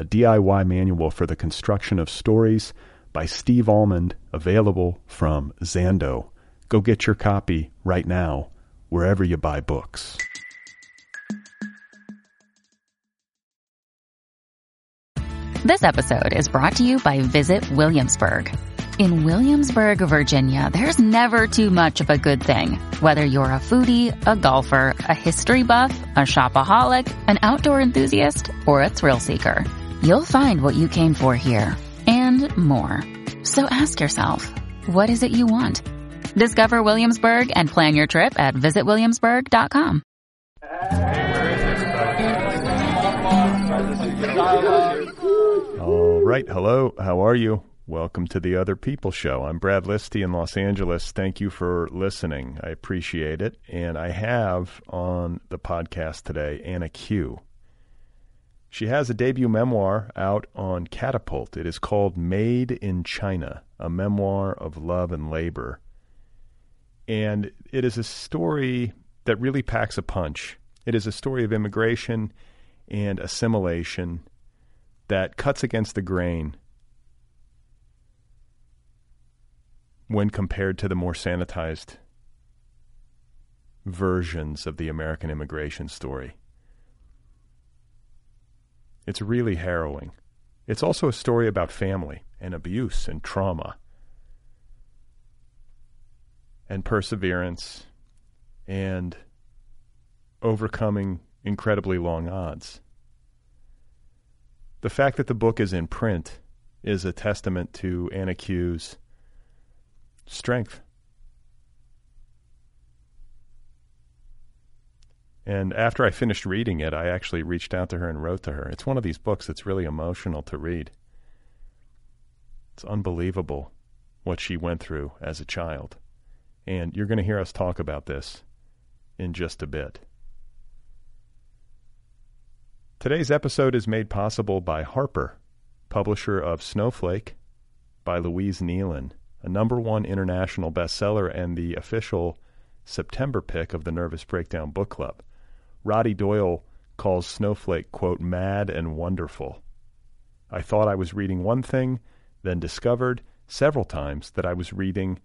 a DIY manual for the construction of stories by Steve Almond, available from Zando. Go get your copy right now, wherever you buy books. This episode is brought to you by Visit Williamsburg. In Williamsburg, Virginia, there's never too much of a good thing. Whether you're a foodie, a golfer, a history buff, a shopaholic, an outdoor enthusiast, or a thrill seeker You'll find what you came for here and more. So ask yourself, what is it you want? Discover Williamsburg and plan your trip at visitwilliamsburg.com. All right. Hello. How are you? Welcome to the Other People Show. I'm Brad Listi in Los Angeles. Thank you for listening. I appreciate it. And I have on the podcast today Anna Qu. She has a debut memoir out on Catapult. It is called Made in China, a memoir of love and labor. And it is a story that really packs a punch. It is a story of immigration and assimilation that cuts against the grain when compared to the more sanitized versions of the American immigration story. It's really harrowing. It's also a story about family and abuse and trauma and perseverance and overcoming incredibly long odds. The fact that the book is in print is a testament to Anna Qu's strength And after I finished reading it, I actually reached out to her and wrote to her. It's one of these books that's really emotional to read. It's unbelievable what she went through as a child. And you're going to hear us talk about this in just a bit. Today's episode is made possible by Harper, publisher of Snowflake by Louise Nealon, a number one international bestseller and the official September pick of the Nervous Breakdown Book Club. Roddy Doyle calls Snowflake, quote, mad and wonderful. I thought I was reading one thing, then discovered several times that I was reading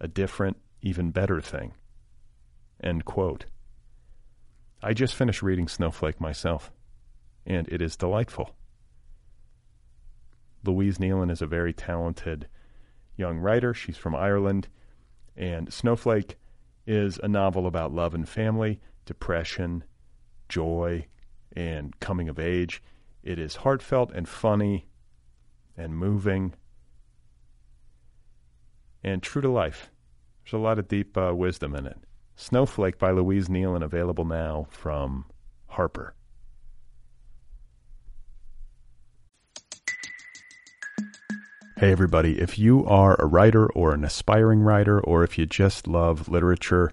a different, even better thing. End quote. I just finished reading Snowflake myself, and it is delightful. Louise Nealon is a very talented young writer. She's from Ireland, and Snowflake is a novel about love and family, depression, joy and coming of age. It is heartfelt and funny and moving and true to life. There's a lot of deep uh, wisdom in it. Snowflake by Louise Nealon, available now from Harper. Hey, everybody. If you are a writer or an aspiring writer, or if you just love literature,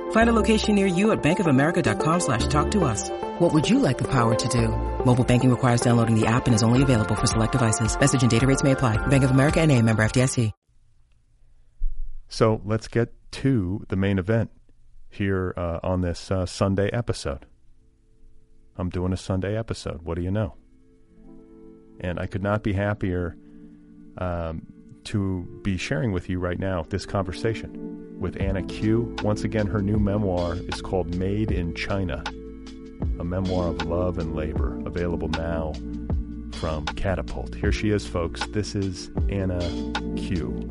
Find a location near you at bankofamerica.com slash talk to us. What would you like the power to do? Mobile banking requires downloading the app and is only available for select devices. Message and data rates may apply. Bank of America and a member FDIC. So let's get to the main event here uh, on this uh, Sunday episode. I'm doing a Sunday episode. What do you know? And I could not be happier um, to be sharing with you right now this conversation with Anna Qu. Once again, her new memoir is called Made in China, a memoir of love and labor, available now from Catapult. Here she is, folks. This is Anna Qu.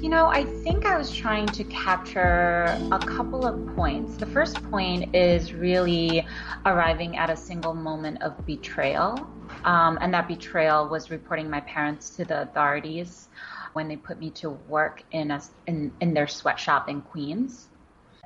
You know, I think I was trying to capture a couple of points. The first point is really arriving at a single moment of betrayal. Um, and that betrayal was reporting my parents to the authorities when they put me to work in, a, in, in their sweatshop in Queens.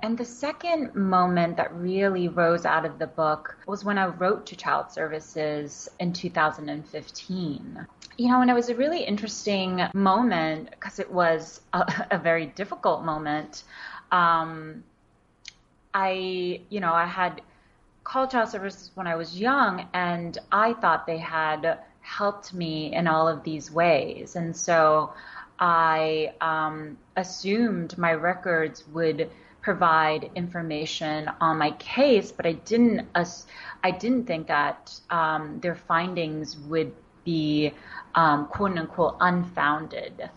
And the second moment that really rose out of the book was when I wrote to Child Services in 2015 you know, and it was a really interesting moment because it was a, a, very difficult moment. Um, I, you know, I had called child services when I was young, and I thought they had helped me in all of these ways, and so I um, assumed my records would provide information on my case, but I didn't. I didn't think that um, their findings would be um, quote unquote unfounded.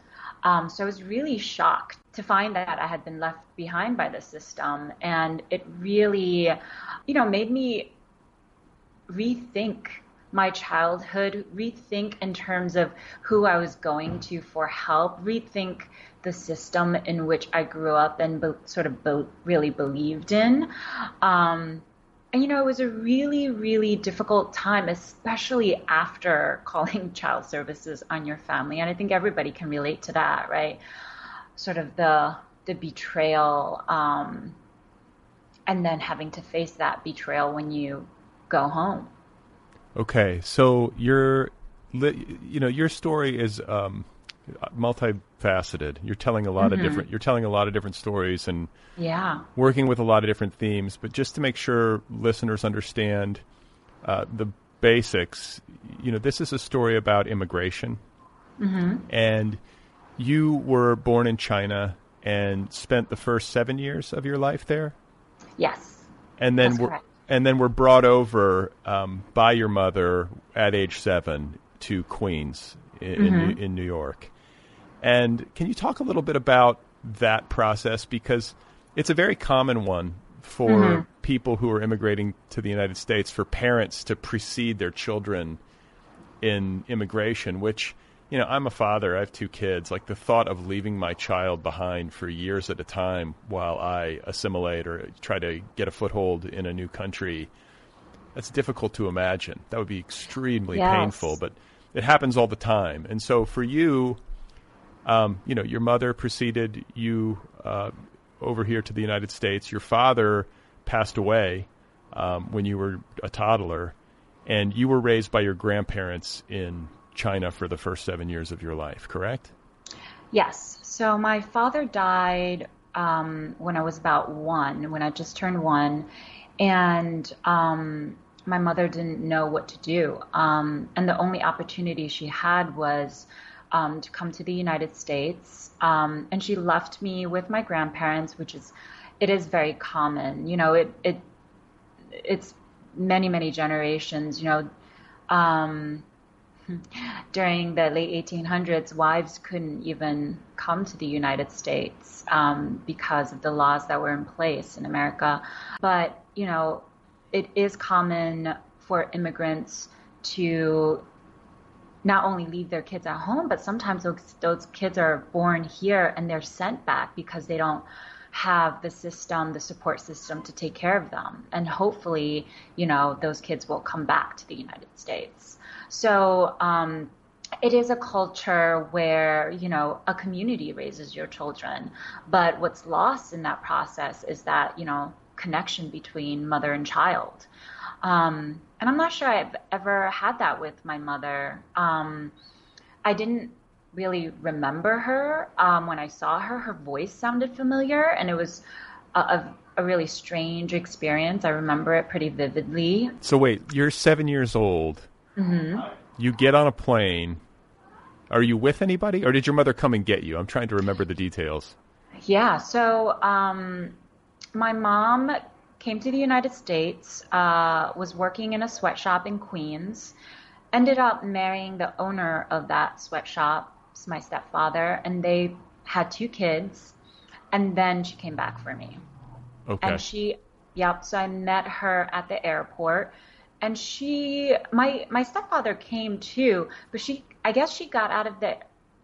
Um, so I was really shocked to find that I had been left behind by the system. And it really, you know, made me rethink my childhood, rethink in terms of who I was going to for help, rethink the system in which I grew up and be- sort of be- really believed in. Um, and you know, it was a really, really difficult time, especially after calling child services on your family. And I think everybody can relate to that, right? Sort of the the betrayal, um, and then having to face that betrayal when you go home. Okay, so your, you know, your story is um, multifaceted. You're telling a lot mm-hmm. of different. You're telling a lot of different stories and yeah, working with a lot of different themes. But just to make sure listeners understand uh, the basics, you know, this is a story about immigration, mm-hmm. and you were born in China and spent the first seven years of your life there. Yes, and then were correct. and then were brought over um, by your mother at age seven to Queens in, mm-hmm. in, in New York. And can you talk a little bit about that process? Because it's a very common one for mm-hmm. people who are immigrating to the United States for parents to precede their children in immigration, which, you know, I'm a father, I have two kids. Like the thought of leaving my child behind for years at a time while I assimilate or try to get a foothold in a new country, that's difficult to imagine. That would be extremely yes. painful, but it happens all the time. And so for you, um, you know, your mother preceded you uh, over here to the United States. Your father passed away um, when you were a toddler, and you were raised by your grandparents in China for the first seven years of your life, correct? Yes. So my father died um, when I was about one, when I just turned one, and um, my mother didn't know what to do. Um, and the only opportunity she had was um, to come to the United States. Um, and she left me with my grandparents, which is, it is very common. You know, it, it, it's many, many generations, you know, um, during the late 1800s, wives couldn't even come to the United States um, because of the laws that were in place in America. But, you know, it is common for immigrants to not only leave their kids at home, but sometimes those, those kids are born here and they're sent back because they don't have the system, the support system to take care of them. And hopefully, you know, those kids will come back to the United States. So, um, it is a culture where, you know, a community raises your children. But what's lost in that process is that, you know, connection between mother and child. Um, and I'm not sure I've ever had that with my mother. Um, I didn't really remember her. Um, when I saw her, her voice sounded familiar, and it was a, a, a, really strange experience. I remember it pretty vividly. So, wait, you're seven years old. Mm-hmm. You get on a plane. Are you with anybody, or did your mother come and get you? I'm trying to remember the details. Yeah, so um, my mom came to the United States, uh, was working in a sweatshop in Queens, ended up marrying the owner of that sweatshop, my stepfather, and they had two kids. And then she came back for me. Okay. And she, yep. So I met her at the airport, and she, my my stepfather came too, but she, I guess she got out of the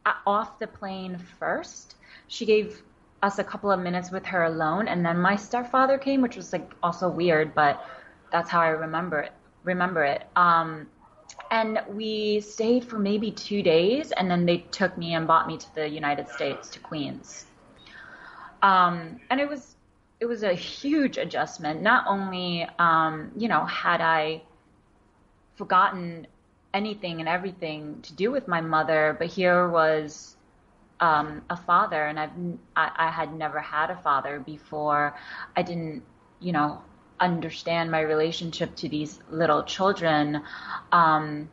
uh, off the plane first. She gave us a couple of minutes with her alone, and then my stepfather came, which was like also weird, but that's how I remember it. Remember it. Um, and we stayed for maybe two days, and then they took me and brought me to the United States to Queens. Um, and it was it was a huge adjustment. Not only um, you know had I forgotten anything and everything to do with my mother, but here was um, a father, and I've I, I had never had a father before. I didn't, you know, understand my relationship to these little children. Um,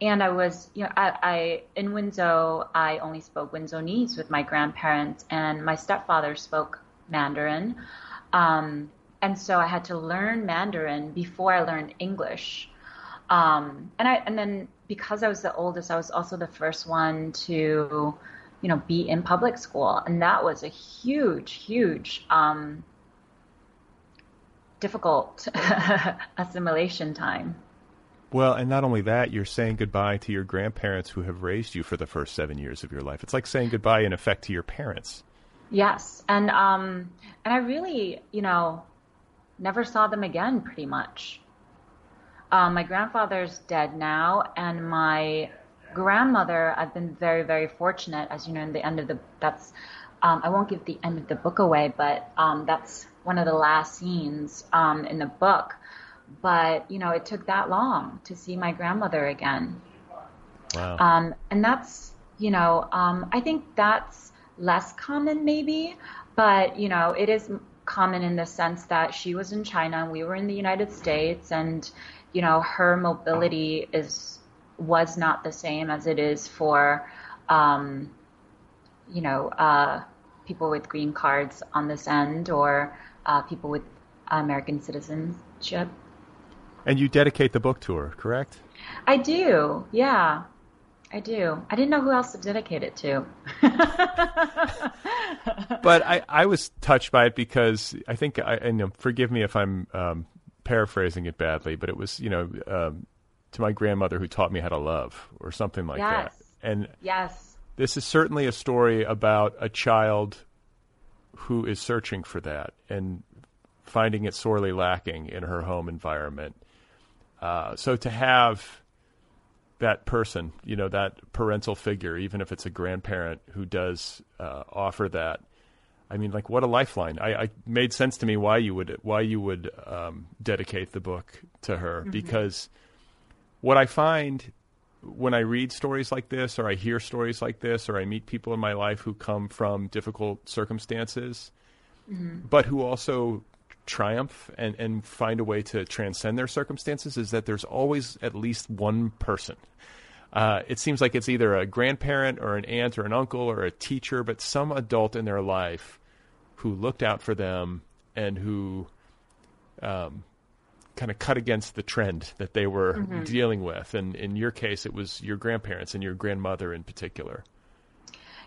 and I was, you know, I, I in Wenzhou, I only spoke Wenzhounese with my grandparents, and my stepfather spoke Mandarin. Um, and so I had to learn Mandarin before I learned English. Um, and I, and then because I was the oldest, I was also the first one to you know, be in public school. And that was a huge, huge, um, difficult assimilation time. Well, and not only that, you're saying goodbye to your grandparents who have raised you for the first seven years of your life. It's like saying goodbye, in effect, to your parents. Yes, and um, and I really, you know, never saw them again, pretty much. Um, my grandfather's dead now, and my grandmother, I've been very, very fortunate, as you know, in the end of the, that's, um, I won't give the end of the book away, but um, that's one of the last scenes um, in the book. But, you know, it took that long to see my grandmother again. Wow. Um, and that's, you know, um, I think that's less common maybe, but, you know, it is common in the sense that she was in China and we were in the United States and, you know, her mobility is was not the same as it is for, um, you know, uh, people with green cards on this end or uh, people with American citizenship. And you dedicate the book to her, correct? I do, yeah. I do. I didn't know who else to dedicate it to. but I, I was touched by it because I think, I, and you know, forgive me if I'm um, paraphrasing it badly, but it was, you know, um, to my grandmother who taught me how to love or something like yes. that. And yes. This is certainly a story about a child who is searching for that and finding it sorely lacking in her home environment. Uh, so to have that person, you know, that parental figure, even if it's a grandparent who does uh, offer that, I mean, like what a lifeline! I, I, made sense to me why you would why you would um, dedicate the book to her mm-hmm. because what I find when I read stories like this, or I hear stories like this, or I meet people in my life who come from difficult circumstances, mm-hmm. but who also triumph and, and find a way to transcend their circumstances, is that there's always at least one person. Uh, it seems like it's either a grandparent or an aunt or an uncle or a teacher, but some adult in their life who looked out for them and who um, kind of cut against the trend that they were mm-hmm. dealing with. And in your case, it was your grandparents and your grandmother in particular.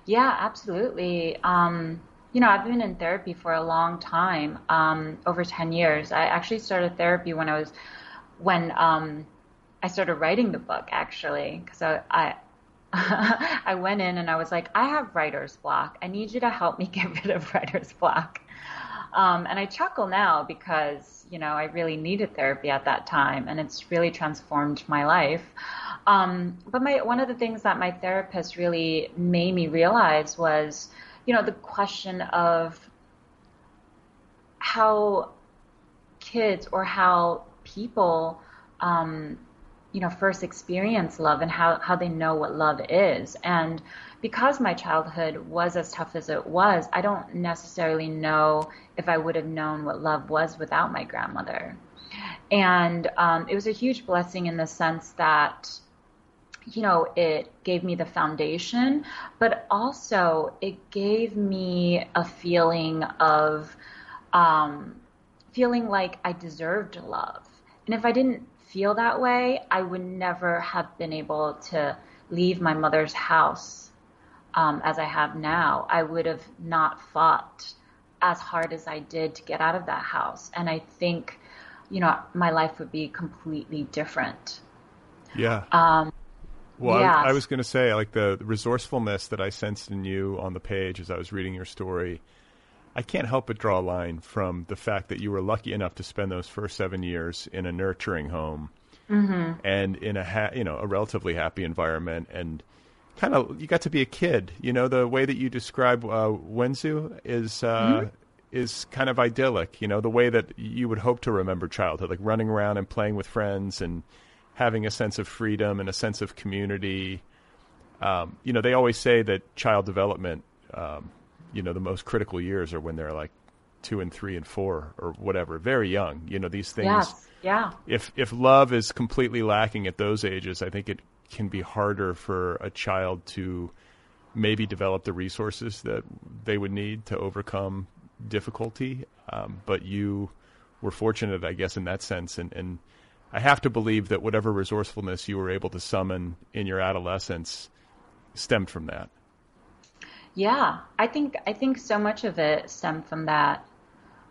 Yeah, absolutely. Um, you know, I've been in therapy for a long time, um, over 10 years. I actually started therapy when I was, when um, I started writing the book, actually, because I, I I went in and I was like, I have writer's block. I need you to help me get rid of writer's block. Um, and I chuckle now because, you know, I really needed therapy at that time and it's really transformed my life. Um, but my, one of the things that my therapist really made me realize was, you know, the question of how kids or how people, um, you know, first experience love and how, how they know what love is. And because my childhood was as tough as it was, I don't necessarily know if I would have known what love was without my grandmother. And um, it was a huge blessing in the sense that, you know, it gave me the foundation, but also it gave me a feeling of um, feeling like I deserved love. And if I didn't feel that way, I would never have been able to leave my mother's house um, as I have now. I would have not fought as hard as I did to get out of that house. And I think, you know, my life would be completely different. Yeah. Um, well, yeah. I, I was going to say, like the resourcefulness that I sensed in you on the page as I was reading your story. I can't help but draw a line from the fact that you were lucky enough to spend those first seven years in a nurturing home mm-hmm. and in a ha- you know a relatively happy environment and kind of you got to be a kid. You know the way that you describe uh, Wenzhou is uh, mm-hmm. is kind of idyllic. You know the way that you would hope to remember childhood, like running around and playing with friends and having a sense of freedom and a sense of community. Um, you know they always say that child development um, you know the most critical years are when they're like two and three and four or whatever, very young. You know these things. Yes. Yeah. If if love is completely lacking at those ages, I think it can be harder for a child to maybe develop the resources that they would need to overcome difficulty. Um, but you were fortunate, I guess, in that sense, and, and I have to believe that whatever resourcefulness you were able to summon in your adolescence stemmed from that. Yeah, I think I think so much of it stemmed from that.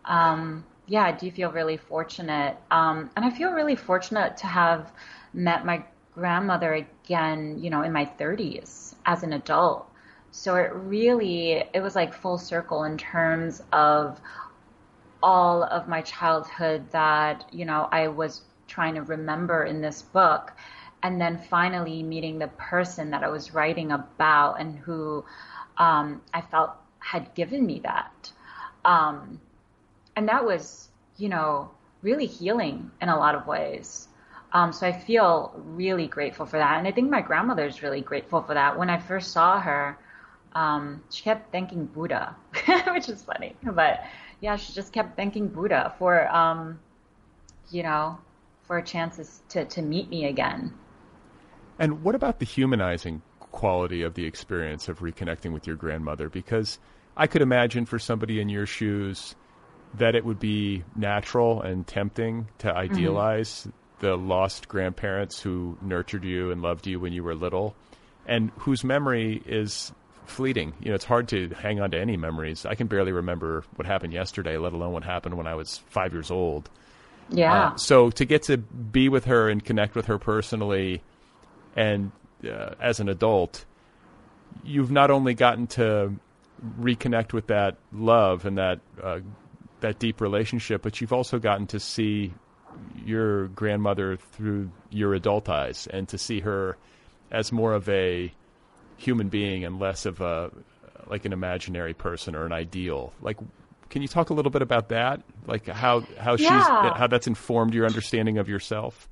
Um, yeah, I do feel really fortunate, um, and I feel really fortunate to have met my grandmother again. You know, in my 30s as an adult. So it really it was like full circle in terms of all of my childhood that you know I was trying to remember in this book, and then finally meeting the person that I was writing about and who um, I felt had given me that. Um, and that was, you know, really healing in a lot of ways. Um, so I feel really grateful for that. And I think my grandmother is really grateful for that. When I first saw her, um, she kept thanking Buddha, which is funny. But yeah, she just kept thanking Buddha for, um, you know, for chances to, to meet me again. And what about the humanizing quality of the experience of reconnecting with your grandmother because I could imagine for somebody in your shoes that it would be natural and tempting to mm-hmm. idealize mm-hmm. the lost grandparents who nurtured you and loved you when you were little and whose memory is fleeting. You know, it's hard to hang on to any memories. I can barely remember what happened yesterday, let alone what happened when I was five years old. Yeah. Uh, so to get to be with her and connect with her personally and uh, as an adult, you've not only gotten to reconnect with that love and that uh, that deep relationship, but you've also gotten to see your grandmother through your adult eyes and to see her as more of a human being and less of a like an imaginary person or an ideal. Like, can you talk a little bit about that? Like how how yeah. she's how that's informed your understanding of yourself?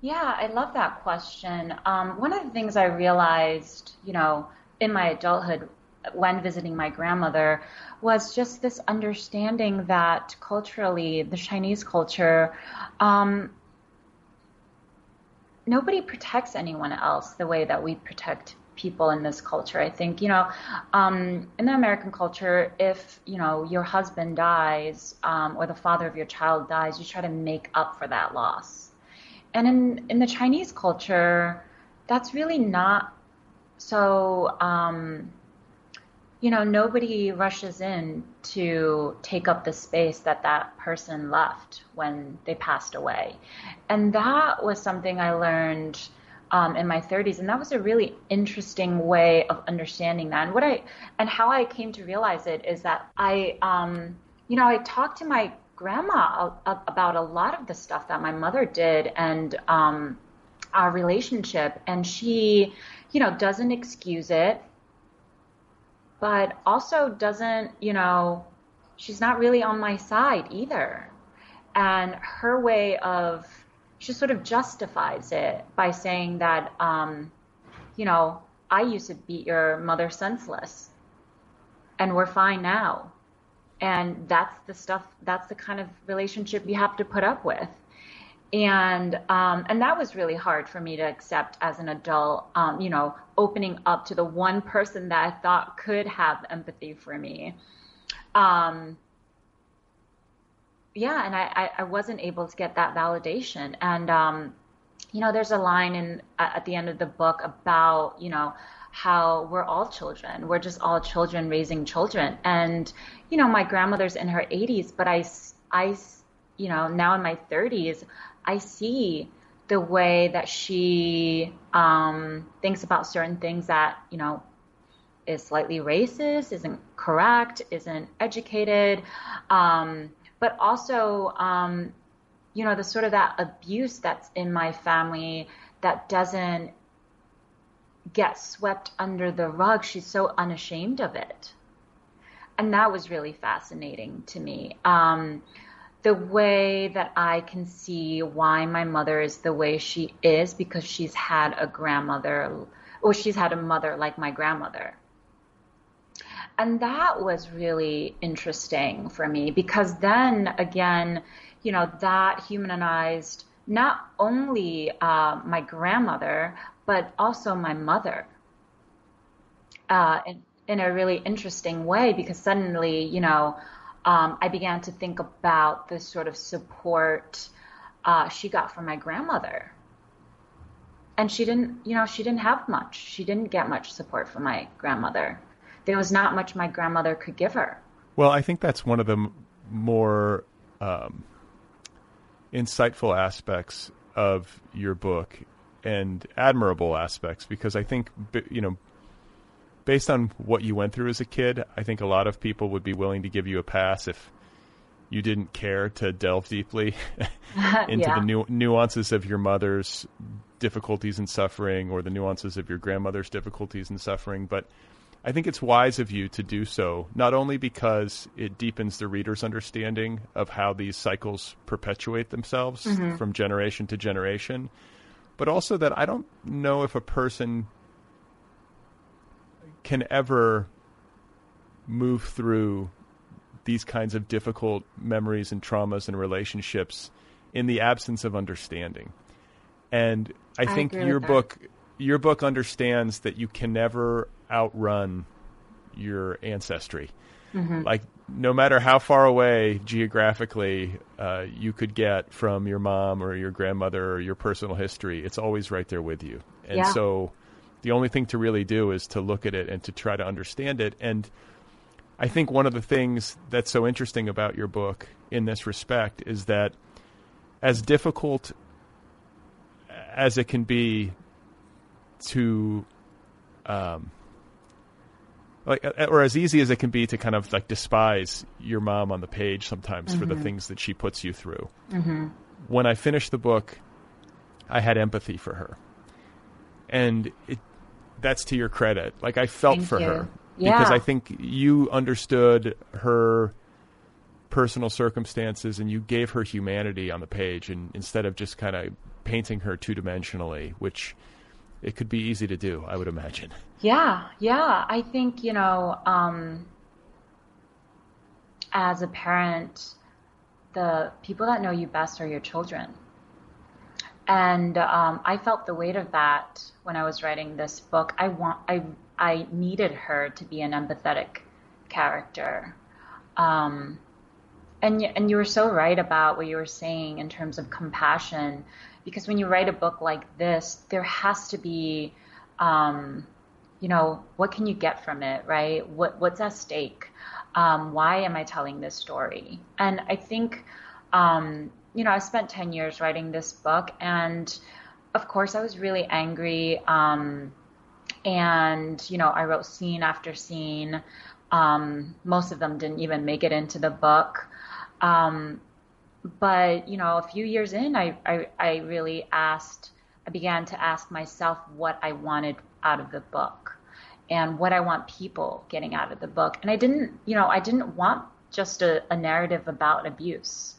Yeah, I love that question. Um, one of the things I realized, you know, in my adulthood when visiting my grandmother was just this understanding that culturally, the Chinese culture, um, nobody protects anyone else the way that we protect people in this culture. I think, you know, um, in the American culture, if, you know, your husband dies um, or the father of your child dies, you try to make up for that loss. And in, in the Chinese culture, that's really not so, um, you know, nobody rushes in to take up the space that that person left when they passed away. And that was something I learned um, in my 30s, and that was a really interesting way of understanding that. And what I and how I came to realize it is that I, um, you know, I talked to my grandma about a lot of the stuff that my mother did and um, our relationship, and she, you know, doesn't excuse it, but also doesn't, you know, she's not really on my side either. And her way of she sort of justifies it by saying that, um, you know, I used to beat your mother senseless, and we're fine now. And that's the stuff. That's the kind of relationship you have to put up with. And um, and that was really hard for me to accept as an adult. Um, you know, opening up to the one person that I thought could have empathy for me. Um, yeah, and I, I wasn't able to get that validation. And, um, you know, there's a line in at the end of the book about, you know, how we're all children. We're just all children raising children. And, you know, my grandmother's in her 80s, but I, I, you know, now in my 30s, I see the way that she um, thinks about certain things that, you know, is slightly racist, isn't correct, isn't educated. Um, but also, um, you know, the sort of that abuse that's in my family that doesn't get swept under the rug. She's so unashamed of it. And that was really fascinating to me. Um, the way that I can see why my mother is the way she is because she's had a grandmother or she's had a mother like my grandmother. And that was really interesting for me because then again, you know, that humanized not only uh, my grandmother, but also my mother uh, in, in a really interesting way because suddenly, you know, um, I began to think about the sort of support uh, she got from my grandmother. And she didn't, you know, she didn't have much. She didn't get much support from my grandmother there was not much my grandmother could give her. Well, I think that's one of the more um, insightful aspects of your book and admirable aspects because I think you know based on what you went through as a kid, I think a lot of people would be willing to give you a pass if you didn't care to delve deeply into yeah. the nu- nuances of your mother's difficulties and suffering or the nuances of your grandmother's difficulties and suffering, but I think it's wise of you to do so, not only because it deepens the reader's understanding of how these cycles perpetuate themselves mm-hmm. from generation to generation, but also that I don't know if a person can ever move through these kinds of difficult memories and traumas and relationships in the absence of understanding. And I, I think your book your book understands that you can never outrun your ancestry. Mm-hmm. Like no matter how far away geographically uh, you could get from your mom or your grandmother or your personal history, it's always right there with you. And yeah. so the only thing to really do is to look at it and to try to understand it. And I think one of the things that's so interesting about your book in this respect is that as difficult as it can be to um, like or as easy as it can be to kind of like despise your mom on the page sometimes mm-hmm. for the mm-hmm. things that she puts you through. Mm-hmm. When I finished the book, I had empathy for her, and it that's to your credit. Like I felt Thank for you. her yeah. because I think you understood her personal circumstances and you gave her humanity on the page and instead of just kind of painting her two dimensionally, which it could be easy to do, I would imagine. Yeah, yeah. I think, you know, um, as a parent, the people that know you best are your children. and um, I felt the weight of that when I was writing this book. I want I I needed her to be an empathetic character. Um, and and you were so right about what you were saying in terms of compassion, because when you write a book like this, there has to be, um, you know, what can you get from it, right? What what's at stake? Um, why am I telling this story? And I think, um, you know, I spent ten years writing this book, and of course, I was really angry. Um, and you know, I wrote scene after scene. Um, most of them didn't even make it into the book. But you know, a few years in, I, I, I really asked, I began to ask myself what I wanted out of the book and what I want people getting out of the book. And I didn't, you know, I didn't want just a, a narrative about abuse.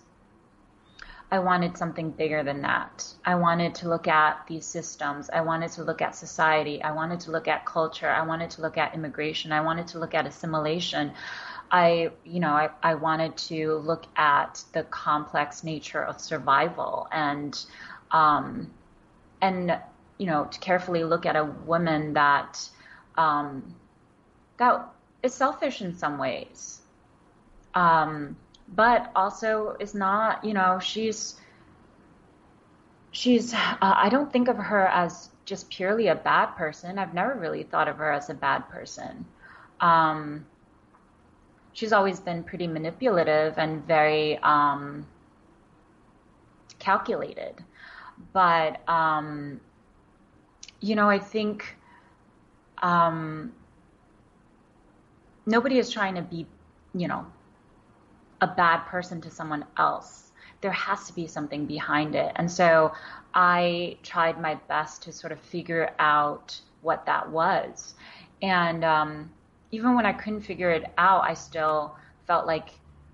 I wanted something bigger than that. I wanted to look at these systems. I wanted to look at society. I wanted to look at culture. I wanted to look at immigration. I wanted to look at assimilation. I, you know, I, I wanted to look at the complex nature of survival and, um, and, you know, to carefully look at a woman that, um, that is selfish in some ways. Um, but also is not, you know, she's, she's, uh, I don't think of her as just purely a bad person. I've never really thought of her as a bad person. Um, she's always been pretty manipulative and very um, calculated. But, um, you know, I think um, nobody is trying to be, you know, a bad person to someone else. There has to be something behind it. And so I tried my best to sort of figure out what that was. And, um, even when I couldn't figure it out, I still felt like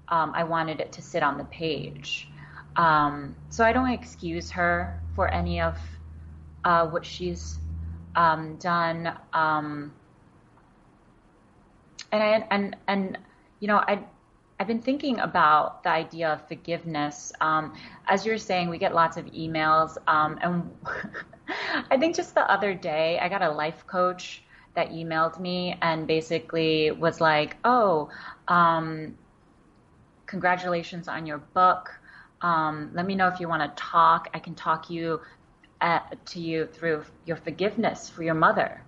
um, I wanted it to sit on the page. Um, so I don't excuse her for any of uh, what she's um, done. Um, and I, and and you know I I've been thinking about the idea of forgiveness. Um, as you're saying, we get lots of emails, um, and I think just the other day I got a life coach that emailed me and basically was like, "Oh, um, congratulations on your book. Um, let me know if you want to talk. I can talk you at, uh, to you through your forgiveness for your mother."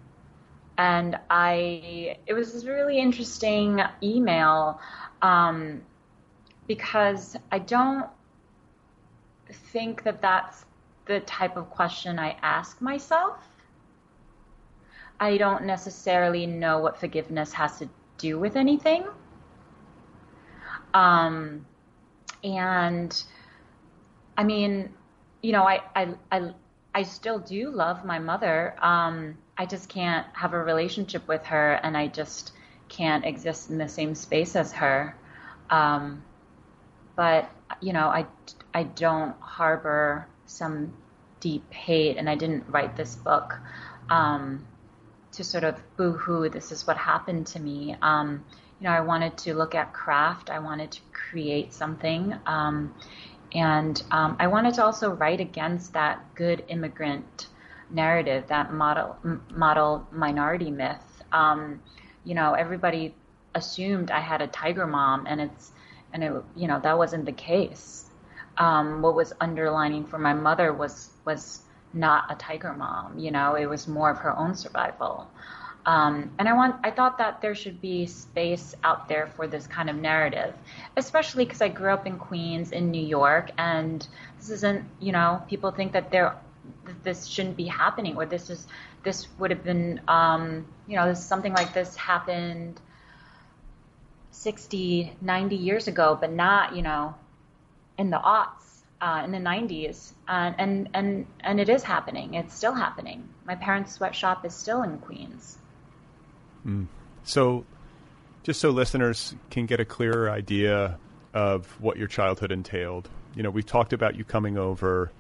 And I, it was this really interesting email um, because I don't think that that's the type of question I ask myself. I don't necessarily know what forgiveness has to do with anything. Um, and I mean, you know, I, I, I, I still do love my mother. Um, I just can't have a relationship with her, and I just can't exist in the same space as her. Um, but you know, I, I don't harbor some deep hate, and I didn't write this book um, to sort of boo-hoo, this is what happened to me. Um, you know, I wanted to look at craft. I wanted to create something. Um, and um, I wanted to also write against that good immigrant narrative, that model model minority myth. Um, you know, everybody assumed I had a tiger mom, and it's and it you know that wasn't the case. Um, what was underlining for my mother was was not a tiger mom. You know, it was more of her own survival. Um, and I want, I thought that there should be space out there for this kind of narrative, especially because I grew up in Queens, in New York, and this isn't, you know, people think that there, that this shouldn't be happening, or this is, this would have been, um, you know, this something like this happened 60, 90 years ago, but not, you know, in the aughts uh, in the 90s, uh, and and and it is happening. It's still happening. My parents' sweatshop is still in Queens. Mm. So, just so listeners can get a clearer idea of what your childhood entailed, you know, we've talked about you coming over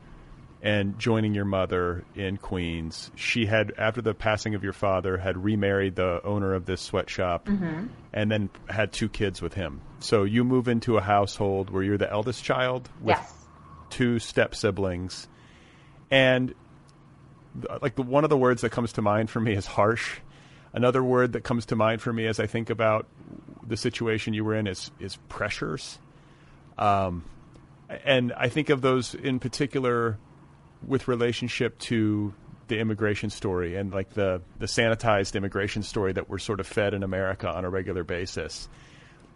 and joining your mother in Queens. She had, after the passing of your father, had remarried the owner of this sweatshop, mm-hmm. and then had two kids with him. So you move into a household where you're the eldest child with yes two step siblings, And like the one of the words that comes to mind for me is harsh. Another word that comes to mind for me as I think about the situation you were in is is pressures. Um, and I think of those in particular with relationship to the immigration story and like the the sanitized immigration story that we're sort of fed in America on a regular basis.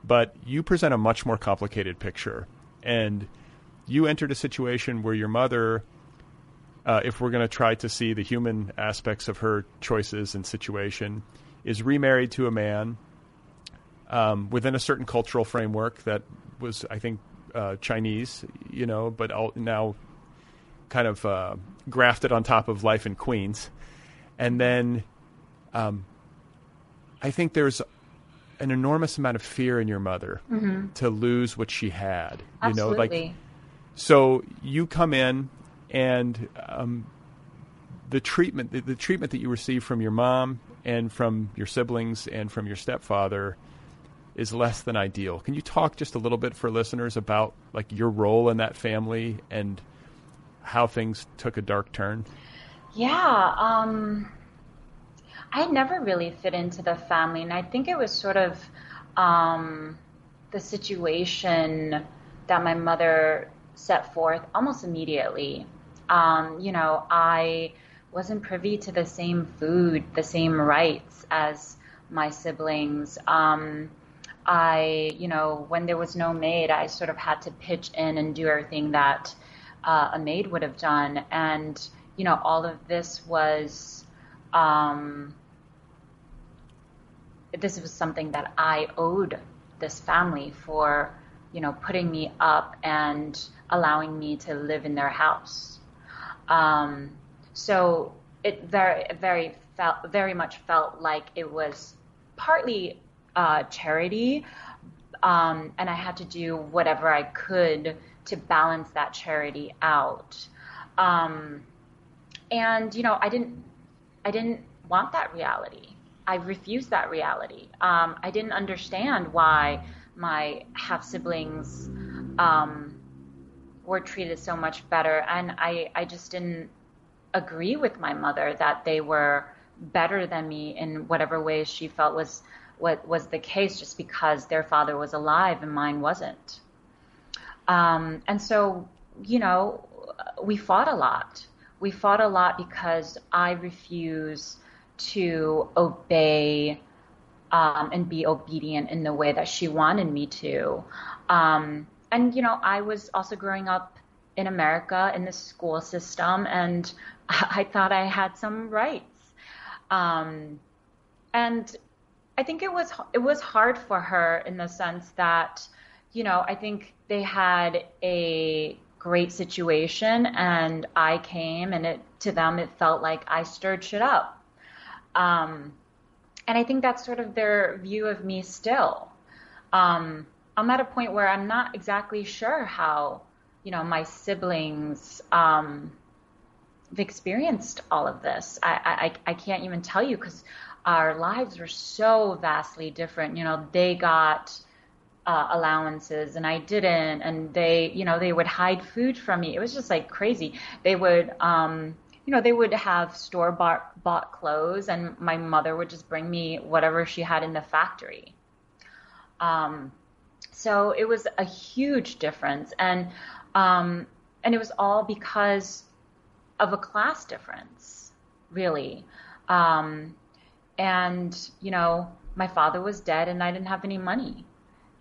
But you present a much more complicated picture, and you entered a situation where your mother, uh, if we're going to try to see the human aspects of her choices and situation, is remarried to a man um, within a certain cultural framework that was, I think, uh, Chinese, you know, but all, now kind of uh, grafted on top of life in Queens. And then um, I think there's an enormous amount of fear in your mother mm-hmm. to lose what she had. Absolutely. You know, like so you come in and um, the treatment the, the, treatment that you receive from your mom and from your siblings and from your stepfather is less than ideal. Can you talk just a little bit for listeners about like your role in that family and how things took a dark turn? Yeah, um, I never really fit into the family, and I think it was sort of um, the situation that my mother set forth almost immediately. Um, you know, I wasn't privy to the same food, the same rights as my siblings. Um, I, you know, when there was no maid, I sort of had to pitch in and do everything that uh, a maid would have done. And, you know, all of this was, um, this was something that I owed this family for, you know, putting me up and allowing me to live in their house. Um, so it very, very felt, very much felt like it was partly uh, charity, um, and I had to do whatever I could to balance that charity out. Um, and you know, I didn't, I didn't want that reality. I refused that reality. Um, I didn't understand why my half siblings um, were treated so much better, and I, I just didn't agree with my mother that they were better than me in whatever ways she felt was what was the case just because their father was alive and mine wasn't. Um, and so, you know, we fought a lot. We fought a lot because I refuse to obey um, and be obedient in the way that she wanted me to. Um, and, you know, I was also growing up in America in the school system, and I thought I had some rights. Um, and I think it was it was hard for her in the sense that, you know, I think they had a great situation and I came and it to them it felt like I stirred shit up. Um, and I think that's sort of their view of me still. Um, I'm at a point where I'm not exactly sure how, you know, my siblings um, have experienced all of this. I, I, I can't even tell you because our lives were so vastly different. You know, they got uh, allowances and I didn't, and they, you know, they would hide food from me. It was just like crazy. They would, um, you know, they would have store bought, bought clothes, and my mother would just bring me whatever she had in the factory. Um, so it was a huge difference, and um, and it was all because of a class difference, really. Um, and you know my father was dead and i didn't have any money.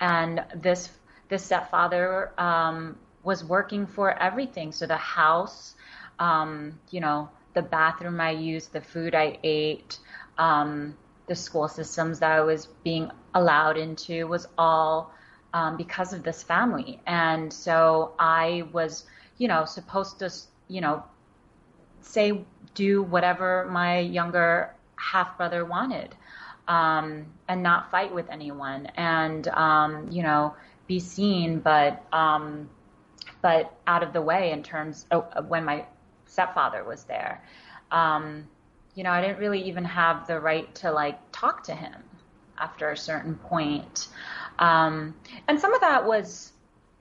And this this stepfather um, was working for everything. So the house um, you know the bathroom i used the food i ate um, the school systems that i was being allowed into was all um, because of this family and so i was you know supposed to you know say do whatever my younger half brother wanted, um, and not fight with anyone, and um, you know be seen, but um, but out of the way in terms of when my stepfather was there. Um, you know, I didn't really even have the right to like talk to him after a certain point. Um, and some of that was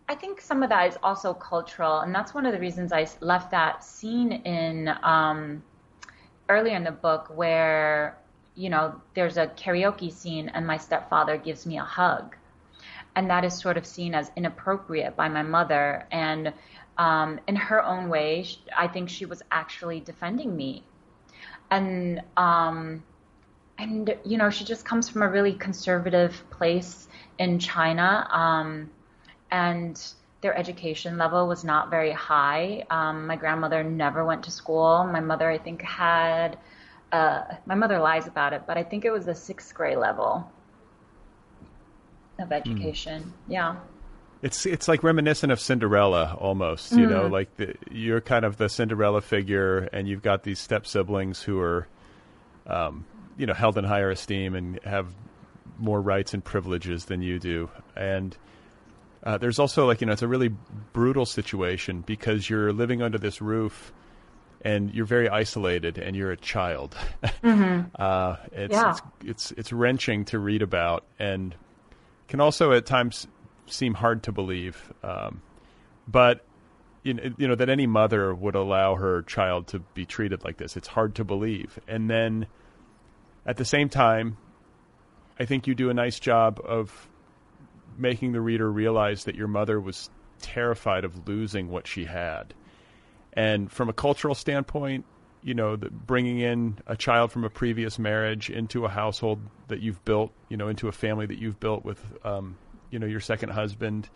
I think some of that is also cultural, and that's one of the reasons I left that scene in um, earlier in the book where you know there's a karaoke scene and my stepfather gives me a hug, and that is sort of seen as inappropriate by my mother. And um, in her own way, I think she was actually defending me, and um, and you know she just comes from a really conservative place in China. Um, and their education level was not very high. Um, my grandmother never went to school. My mother, I think, had, uh, my mother lies about it, but I think it was a sixth grade level of hmm. education. Mm. Yeah. It's it's like reminiscent of Cinderella almost, you mm. know, like the, you're kind of the Cinderella figure, and you've got these step siblings who are, um, you know, held in higher esteem and have more rights and privileges than you do, and uh, there's also like you know it's a really brutal situation because you're living under this roof and you're very isolated and you're a child. Mm-hmm. uh, it's, yeah. it's, it's it's wrenching to read about and can also at times seem hard to believe. Um, but you know, you know that any mother would allow her child to be treated like this. It's hard to believe. And then at the same time, I think you do a nice job of making the reader realize that your mother was terrified of losing what she had. And from a cultural standpoint, you know, the, bringing in a child from a previous marriage into a household that you've built, you know, into a family that you've built with, um, you know, your second husband.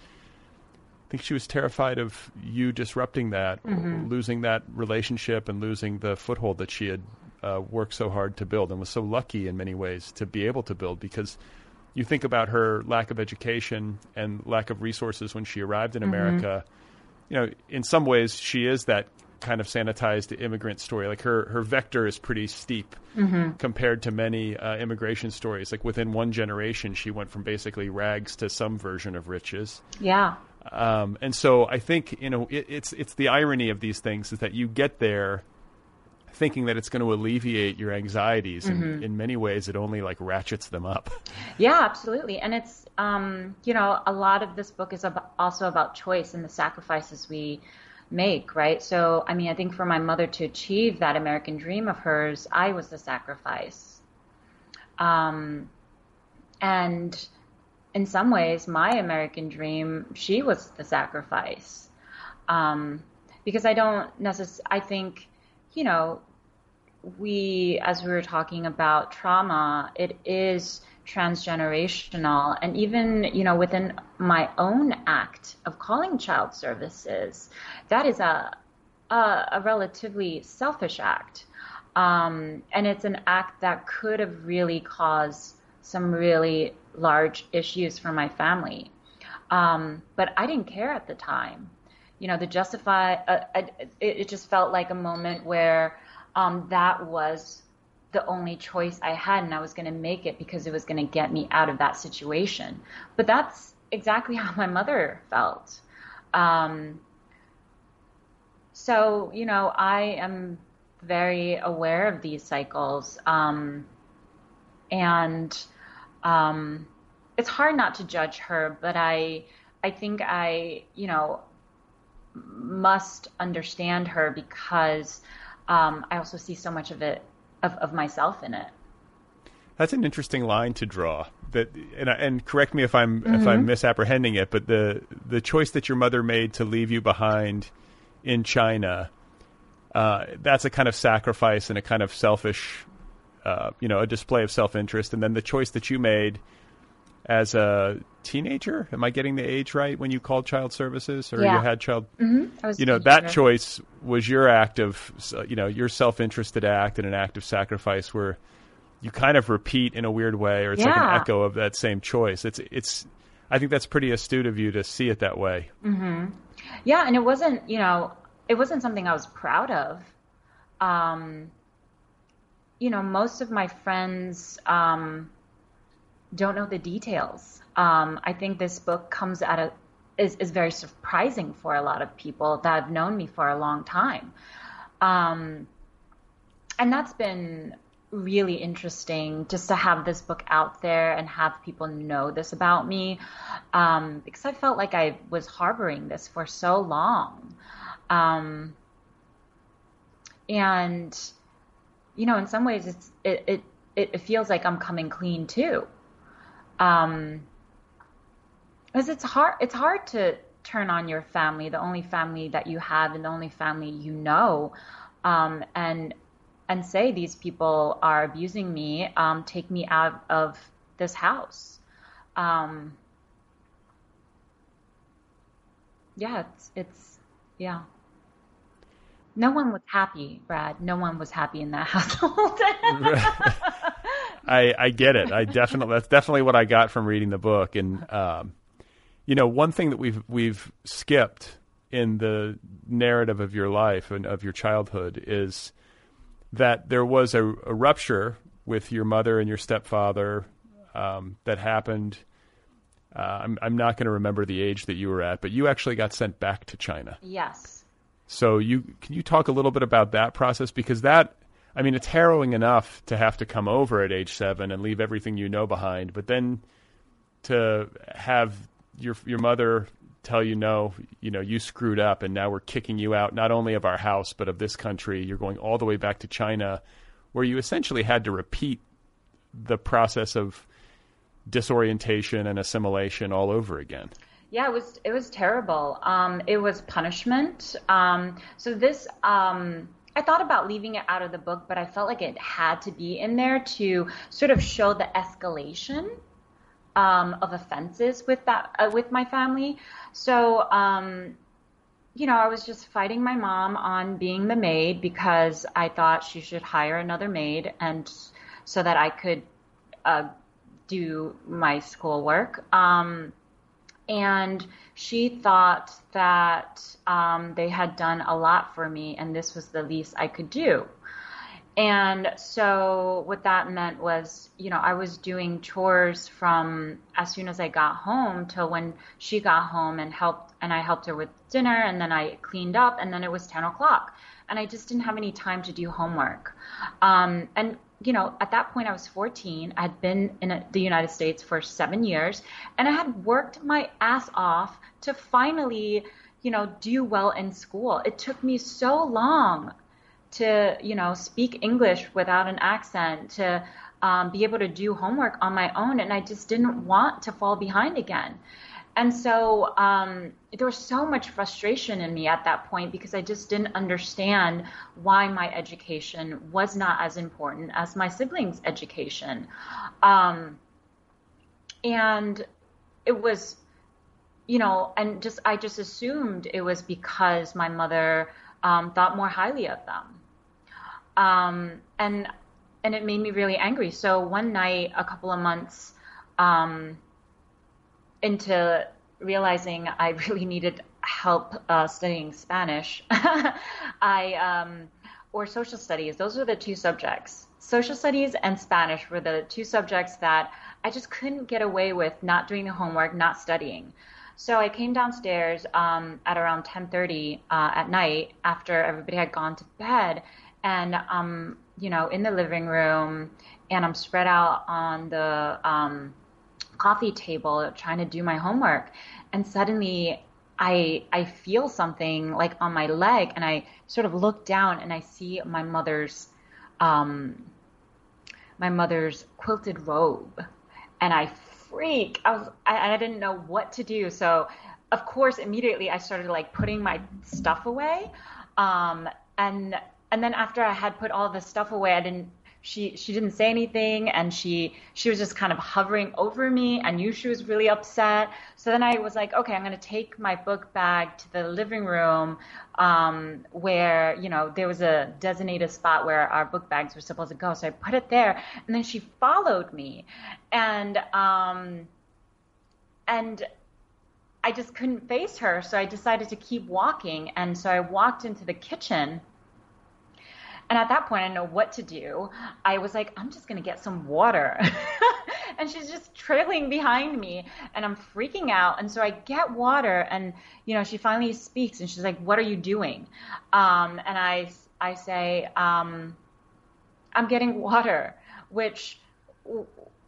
I think she was terrified of you disrupting that, mm-hmm. losing that relationship, and losing the foothold that she had uh, worked so hard to build, and was so lucky in many ways to be able to build because you think about her lack of education and lack of resources when she arrived in mm-hmm. America. You know, in some ways, she is that kind of sanitized immigrant story. Like her, her vector is pretty steep mm-hmm. compared to many uh, immigration stories. Like within one generation, she went from basically rags to some version of riches. Yeah. Um, and so I think you know it, it's it's the irony of these things is that you get there thinking that it's going to alleviate your anxieties and mm-hmm. in many ways it only like ratchets them up. Yeah absolutely and it's um, you know a lot of this book is about, also about choice and the sacrifices we make right? So i mean i think for my mother to achieve that american dream of hers i was the sacrifice. Um, and in some ways my american dream she was the sacrifice. Um, because i don't necessarily i think you know, we, as we were talking about trauma, it is transgenerational. And even, you know, within my own act of calling child services, that is a, a, a relatively selfish act. Um, and it's an act that could have really caused some really large issues for my family. Um, but I didn't care at the time you know, the justify, uh, it, it, just felt like a moment where um, that was the only choice I had, and I was going to make it because it was going to get me out of that situation. But that's exactly how my mother felt. Um, so, you know, I am very aware of these cycles. Um, and um, it's hard not to judge her, but I, I think I, you know, must understand her because um, I also see so much of it of, of myself in it. That's an interesting line to draw. That and, and correct me if I'm mm-hmm. if I'm mm-hmm. misapprehending it, but the the choice that your mother made to leave you behind in China, uh, that's a kind of sacrifice and a kind of selfish, uh, you know, a display of self interest. And then the choice that you made as a teenager. Am I getting the age right when you called child services or yeah. you had child? Mm-hmm. You know, that choice was your act of, you know, your self interested act and an act of sacrifice where you kind of repeat in a weird way or it's yeah. like an echo of that same choice. It's, it's, I think that's pretty astute of you to see it that way. Mm-hmm. Yeah. And it wasn't, you know, it wasn't something I was proud of. Um, you know, most of my friends, um, don't know the details. Um, I think this book comes at a is, is very surprising for a lot of people that have known me for a long time. Um, and that's been really interesting just to have this book out there and have people know this about me um, because I felt like I was harboring this for so long. Um, and, you know, in some ways it's, it, it, it feels like I'm coming clean too. Um, because it's hard, it's hard to turn on your family, the only family that you have and the only family you know. Um, and and say these people are abusing me, um, take me out of this house. Um, yeah, it's, it's, yeah. No one was happy, Brad. No one was happy in that household. I, I get it. I definitely, that's definitely what I got from reading the book. And, um, you know, one thing that we've, we've skipped in the narrative of your life and of your childhood is, that there was a, a rupture with your mother and your stepfather um, that happened. Uh, I'm, I'm not going to remember the age that you were at, but you actually got sent back to China. Yes. So you can you talk a little bit about that process because that I mean it's harrowing enough to have to come over at age seven and leave everything you know behind, but then to have your your mother tell you no, you know, you screwed up and now we're kicking you out not only of our house but of this country. You're going all the way back to China where you essentially had to repeat the process of disorientation and assimilation all over again. Yeah, it was it was terrible. Um, it was punishment. Um, so this um, I thought about leaving it out of the book, but I felt like it had to be in there to sort of show the escalation um, of offenses with that uh, with my family. So, um, you know, I was just fighting my mom on being the maid because I thought she should hire another maid and so that I could uh, do my schoolwork. Um, and she thought that um, they had done a lot for me and this was the least I could do. And so what that meant was, you know, I was doing chores from as soon as I got home till when she got home and helped, and I helped her with dinner and then I cleaned up and then it was 10 o'clock and I just didn't have any time to do homework. Um, and, you know, at that point I was 14. I had been in a, the United States for seven years and I had worked my ass off to finally, you know, do well in school. It took me so long to you know speak English without an accent, to um, be able to do homework on my own, and I just didn't want to fall behind again. And so um, there was so much frustration in me at that point because I just didn't understand why my education was not as important as my siblings' education. Um, and it was, you know, and just I just assumed it was because my mother um, thought more highly of them um, and and it made me really angry. So one night, a couple of months um, into realizing I really needed help uh, studying Spanish, I um, or social studies. Those were the two subjects. Social studies and Spanish were the two subjects that I just couldn't get away with not doing the homework, not studying. So I came downstairs um, at around 10:30 uh, at night after everybody had gone to bed, and um, you know, in the living room, and I'm spread out on the um, coffee table trying to do my homework, and suddenly I I feel something like on my leg, and I sort of look down and I see my mother's um, my mother's quilted robe, and I freak. I was I, I didn't know what to do, so of course immediately I started like putting my stuff away, um, and and then after I had put all the stuff away, I didn't. She she didn't say anything, and she she was just kind of hovering over me. I knew she was really upset. So then I was like, okay, I'm going to take my book bag to the living room, um, where you know there was a designated spot where our book bags were supposed to go. So I put it there, and then she followed me, and um, and I just couldn't face her, so I decided to keep walking. And so I walked into the kitchen and at that point, I know what to do. I was like, I'm just going to get some water. and she's just trailing behind me and I'm freaking out. And so I get water and, you know, she finally speaks and she's like, what are you doing? Um, and I, I say, um, I'm getting water, which,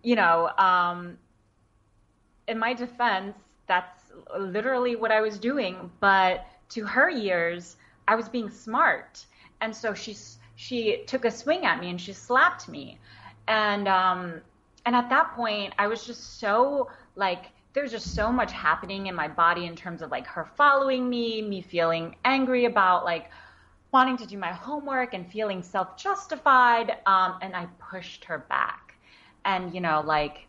you know, um, in my defense, that's literally what I was doing. But to her ears, I was being smart. And so she, she took a swing at me and she slapped me. And, um, and at that point, I was just so like, there's just so much happening in my body in terms of like her following me, me feeling angry about like wanting to do my homework and feeling self justified. Um, and I pushed her back. And, you know, like,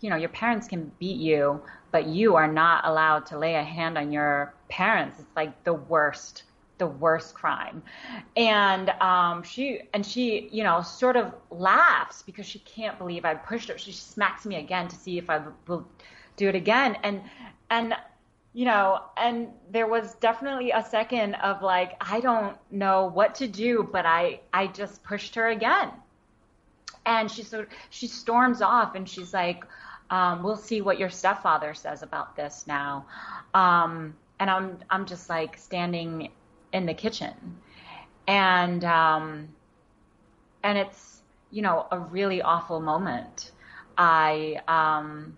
you know, your parents can beat you, but you are not allowed to lay a hand on your parents. It's like the worst the worst crime. And um, she and she, you know, sort of laughs because she can't believe I pushed her. She smacks me again to see if I will do it again. And and you know, and there was definitely a second of like, I don't know what to do, but I, I just pushed her again. And she sort she storms off and she's like, um, we'll see what your stepfather says about this now. Um, and I'm, I'm just like standing in the kitchen and, um, and it's, you know, a really awful moment. I, um,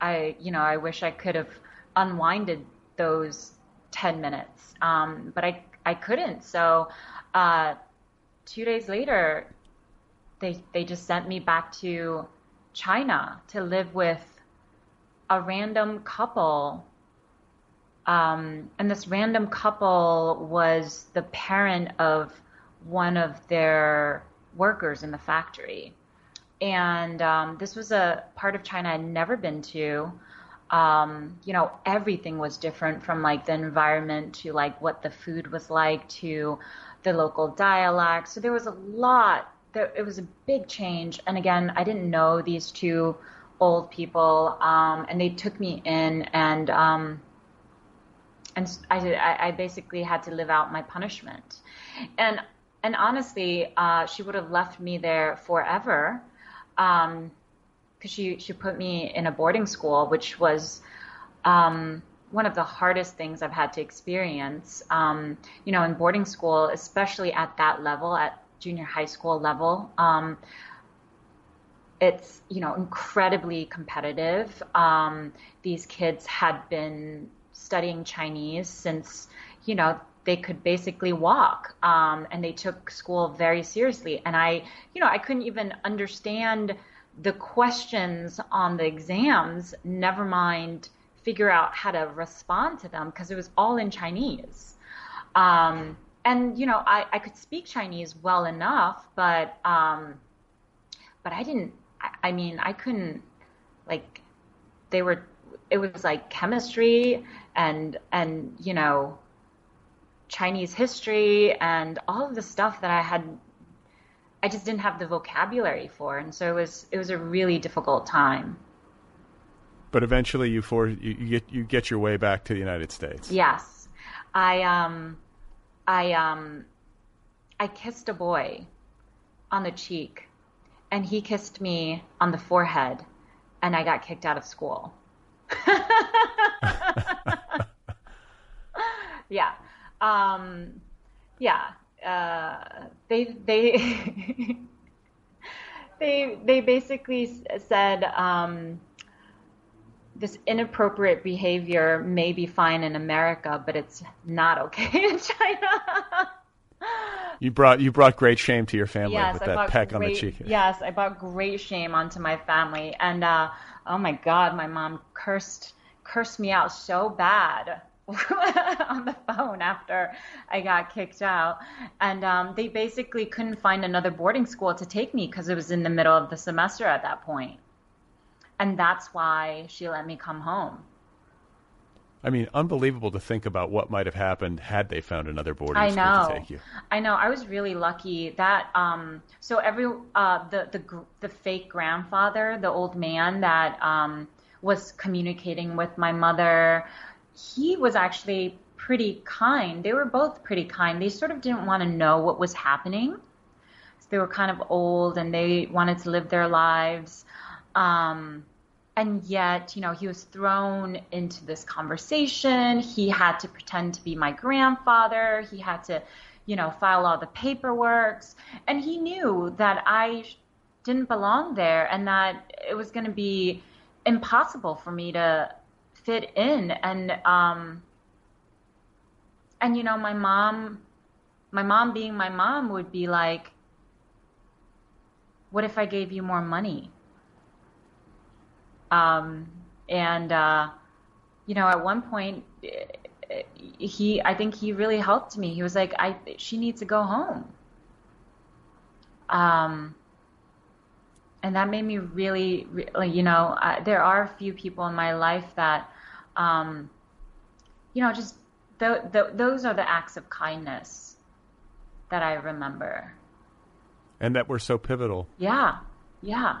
I, you know, I wish I could have unwinded those 10 minutes. Um, but I, I couldn't. So, uh, two days later, they, they just sent me back to China to live with a random couple. Um, and this random couple was the parent of one of their workers in the factory. And um, this was a part of China I'd never been to um, you know, everything was different from like the environment to like what the food was like to the local dialect. So there was a lot. There, it was a big change. And again, I didn't know these two old people, um, and they took me in, and um, and I, I basically had to live out my punishment. And and honestly, uh, she would have left me there forever. Um, because she she put me in a boarding school, which was um, one of the hardest things I've had to experience. Um, you know, in boarding school, especially at that level, at junior high school level, um, it's you know incredibly competitive. Um, these kids had been studying Chinese since you know they could basically walk um, and they took school very seriously and i you know i couldn't even understand the questions on the exams, never mind figure out how to respond to them because it was all in Chinese. Um, and you know, I, I could speak Chinese well enough, but um, but I didn't. I, I mean, I couldn't like they were. It was like chemistry and and you know Chinese history and all of the stuff that I had I just didn't have the vocabulary for, and so it was it was a really difficult time. But eventually, you for you, you get you get your way back to the United States. Yes, I um, I um, I kissed a boy on the cheek, and he kissed me on the forehead, and I got kicked out of school. yeah, um, yeah uh, they they they they basically said um, this inappropriate behavior may be fine in America, but it's not okay in China. you brought you brought great shame to your family yes, with I that peck great, on the cheek. Yes, I brought great shame onto my family, and uh, oh my God, my mom cursed cursed me out so bad on the phone after I got kicked out. And um, they basically couldn't find another boarding school to take me because it was in the middle of the semester at that point. And that's why she let me come home. I mean, unbelievable to think about what might have happened had they found another boarding I school to take you. I know. I was really lucky that um, so every uh, the the the fake grandfather, the old man that um, was communicating with my mother, he was actually pretty kind. They were both pretty kind. They sort of didn't want to know what was happening. So they were kind of old and they wanted to live their lives. Um, and yet, you know, he was thrown into this conversation. He had to pretend to be my grandfather. He had to, you know, file all the paperwork. And he knew that I didn't belong there and that it was going to be impossible for me to fit in. And, um, and you know, my mom, my mom being my mom would be like, what if I gave you more money? Um, and, uh, you know, at one point, he, I think he really helped me. He was like, I, she needs to go home. Um, and that made me really, really you know, uh, there are a few people in my life that, um, you know, just th- th- those are the acts of kindness that I remember. And that were so pivotal. Yeah, yeah.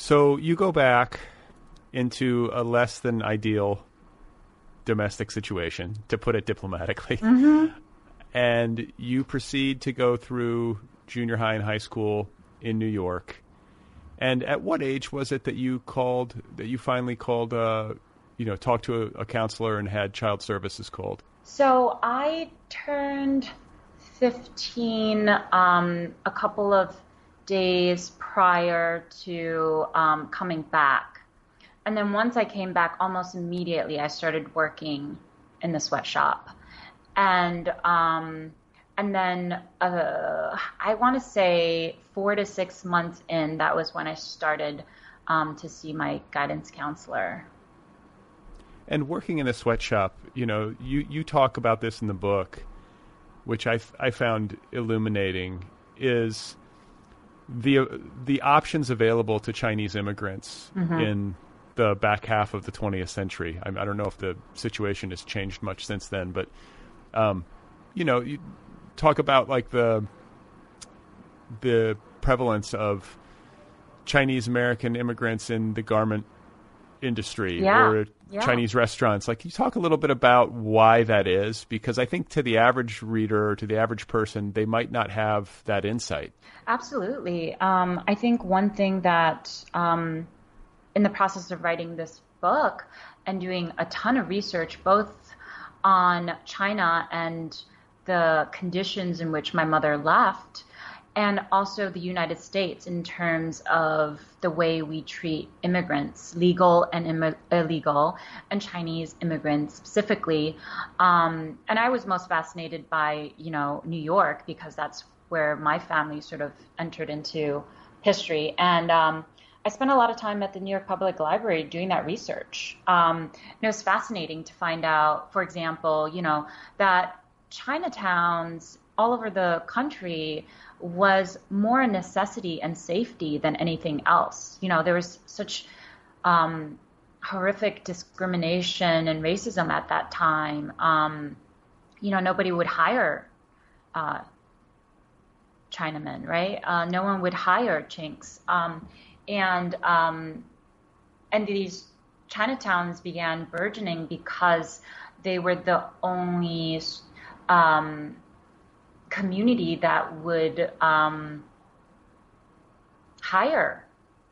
So you go back into a less than ideal domestic situation, to put it diplomatically, mm-hmm. and you proceed to go through junior high and high school in New York. And at what age was it that you called, that you finally called, uh, you know, talked to a, a counselor and had child services called? So I turned 15 um, a couple of days prior to um, coming back. And then once I came back, almost immediately, I started working in the sweatshop. And um, and then uh, I want to say four to six months in, that was when I started um, to see my guidance counselor. And working in a sweatshop, you know, you, you talk about this in the book, which I, I found illuminating, is the the options available to Chinese immigrants mm-hmm. in the back half of the 20th century. I, I, don't know if the situation has changed much since then, but um, you know, you talk about like the the prevalence of Chinese American immigrants in the garment industry yeah. or yeah. Chinese restaurants. Like, can you talk a little bit about why that is? Because I think to the average reader or to the average person, they might not have that insight. Absolutely. Um, I think one thing that um, in the process of writing this book and doing a ton of research, both on China and the conditions in which my mother left, and also the United States in terms of the way we treat immigrants, legal and Im- illegal, and Chinese immigrants specifically. Um, and I was most fascinated by, you know, New York because that's where my family sort of entered into history. And um, I spent a lot of time at the New York Public Library doing that research. Um, and it was fascinating to find out, for example, you know, that Chinatowns all over the country was more a necessity and safety than anything else. You know, there was such um, horrific discrimination and racism at that time. Um, you know, nobody would hire uh, Chinamen, right? Uh, no one would hire Chinks, um, and um, and these Chinatowns began burgeoning because they were the only um, community that would um, hire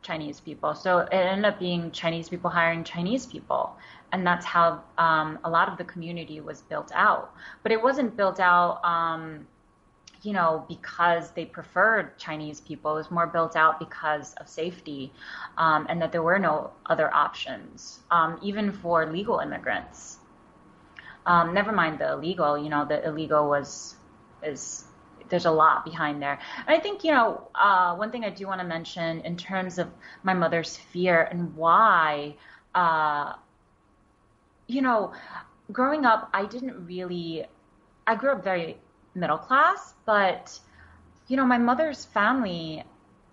Chinese people. So it ended up being Chinese people hiring Chinese people. And that's how um, a lot of the community was built out. But it wasn't built out, um, you know, because they preferred Chinese people. It was more built out because of safety um, and that there were no other options, um, even for legal immigrants. Um, never mind the illegal, you know, the illegal was is there's a lot behind there. And I think, you know, uh, one thing I do want to mention in terms of my mother's fear and why, uh, you know, growing up, I didn't really, I grew up very middle class, but, you know, my mother's family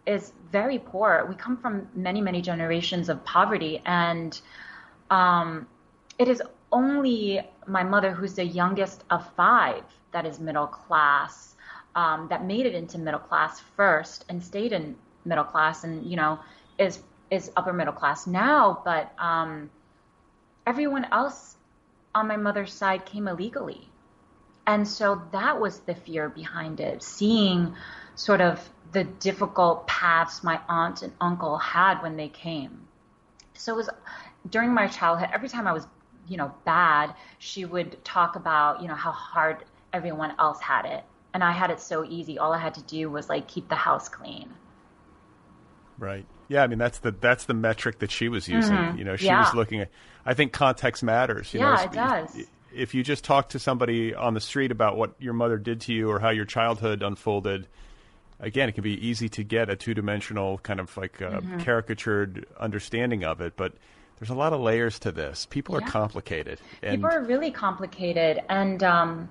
is very poor. We come from many, many generations of poverty, and um, it is only my mother, who's the youngest of five, that is middle class, um, that made it into middle class first and stayed in middle class, and you know is is upper middle class now. But um, everyone else on my mother's side came illegally, and so that was the fear behind it. Seeing sort of the difficult paths my aunt and uncle had when they came. So it was during my childhood, every time I was, you know, bad, she would talk about, you know, how hard everyone else had it. And I had it so easy. All I had to do was like keep the house clean. Right. Yeah, I mean that's the that's the metric that she was using. Mm-hmm. You know, she Yeah. was looking at I think context matters. You Yeah, know, it does. If you just talk to somebody on the street about what your mother did to you or how your childhood unfolded, again, it can be easy to get a two dimensional kind of like uh, Mm-hmm. caricatured understanding of it. But there's a lot of layers to this. People are complicated. And People are really complicated, and um,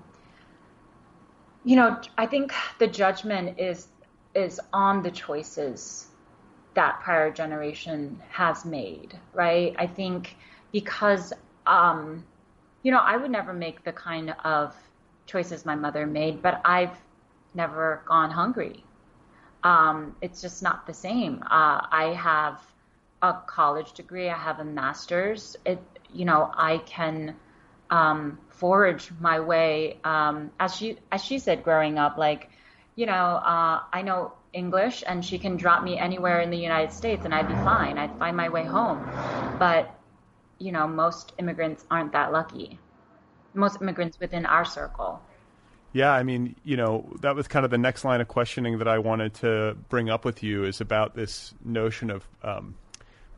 you know, I think the judgment is is on the choices that prior generation has made, right? I think because um, you know, I would never make the kind of choices my mother made, but I've never gone hungry. Um, it's just not the same. Uh, I have a college degree. I have a master's. It, you know, I can um, forage my way. Um, as she as she said, growing up, like, you know, uh, I know English, and she can drop me anywhere in the United States, and I'd be fine. I'd find my way home. But you know, most immigrants aren't that lucky. Most immigrants within our circle. Yeah, I mean, you know, that was kind of the next line of questioning that I wanted to bring up with you is about this notion of um,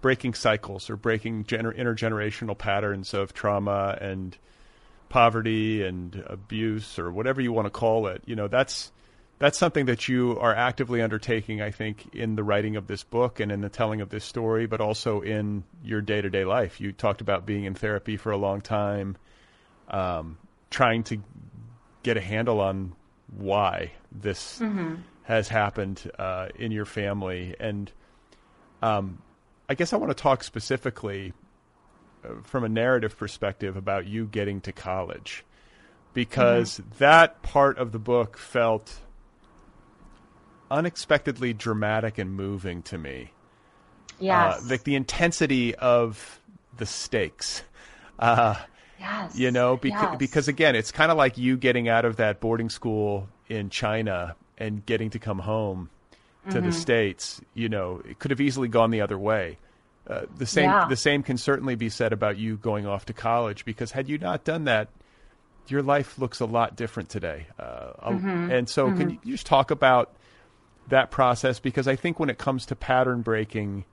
breaking cycles or breaking gener- intergenerational patterns of trauma and poverty and abuse or whatever you want to call it. You know, that's that's something that you are actively undertaking, I think, in the writing of this book and in the telling of this story, but also in your day to day life. You talked about being in therapy for a long time, um, trying to get a handle on why this has happened uh, in your family. And um, I guess I want to talk specifically uh, from a narrative perspective about you getting to college because that part of the book felt unexpectedly dramatic and moving to me. Yes. Uh, the, the intensity of the stakes. Uh, yes. you know, beca- yes. because again, it's kind of like you getting out of that boarding school in China and getting to come home to Mm-hmm. the states. You know, it could have easily gone the other way. Uh, the same Yeah. the same can certainly be said about you going off to college because had you not done that, your life looks a lot different today. Uh, Mm-hmm. And so, can you just talk about that process? Because I think when it comes to pattern breaking,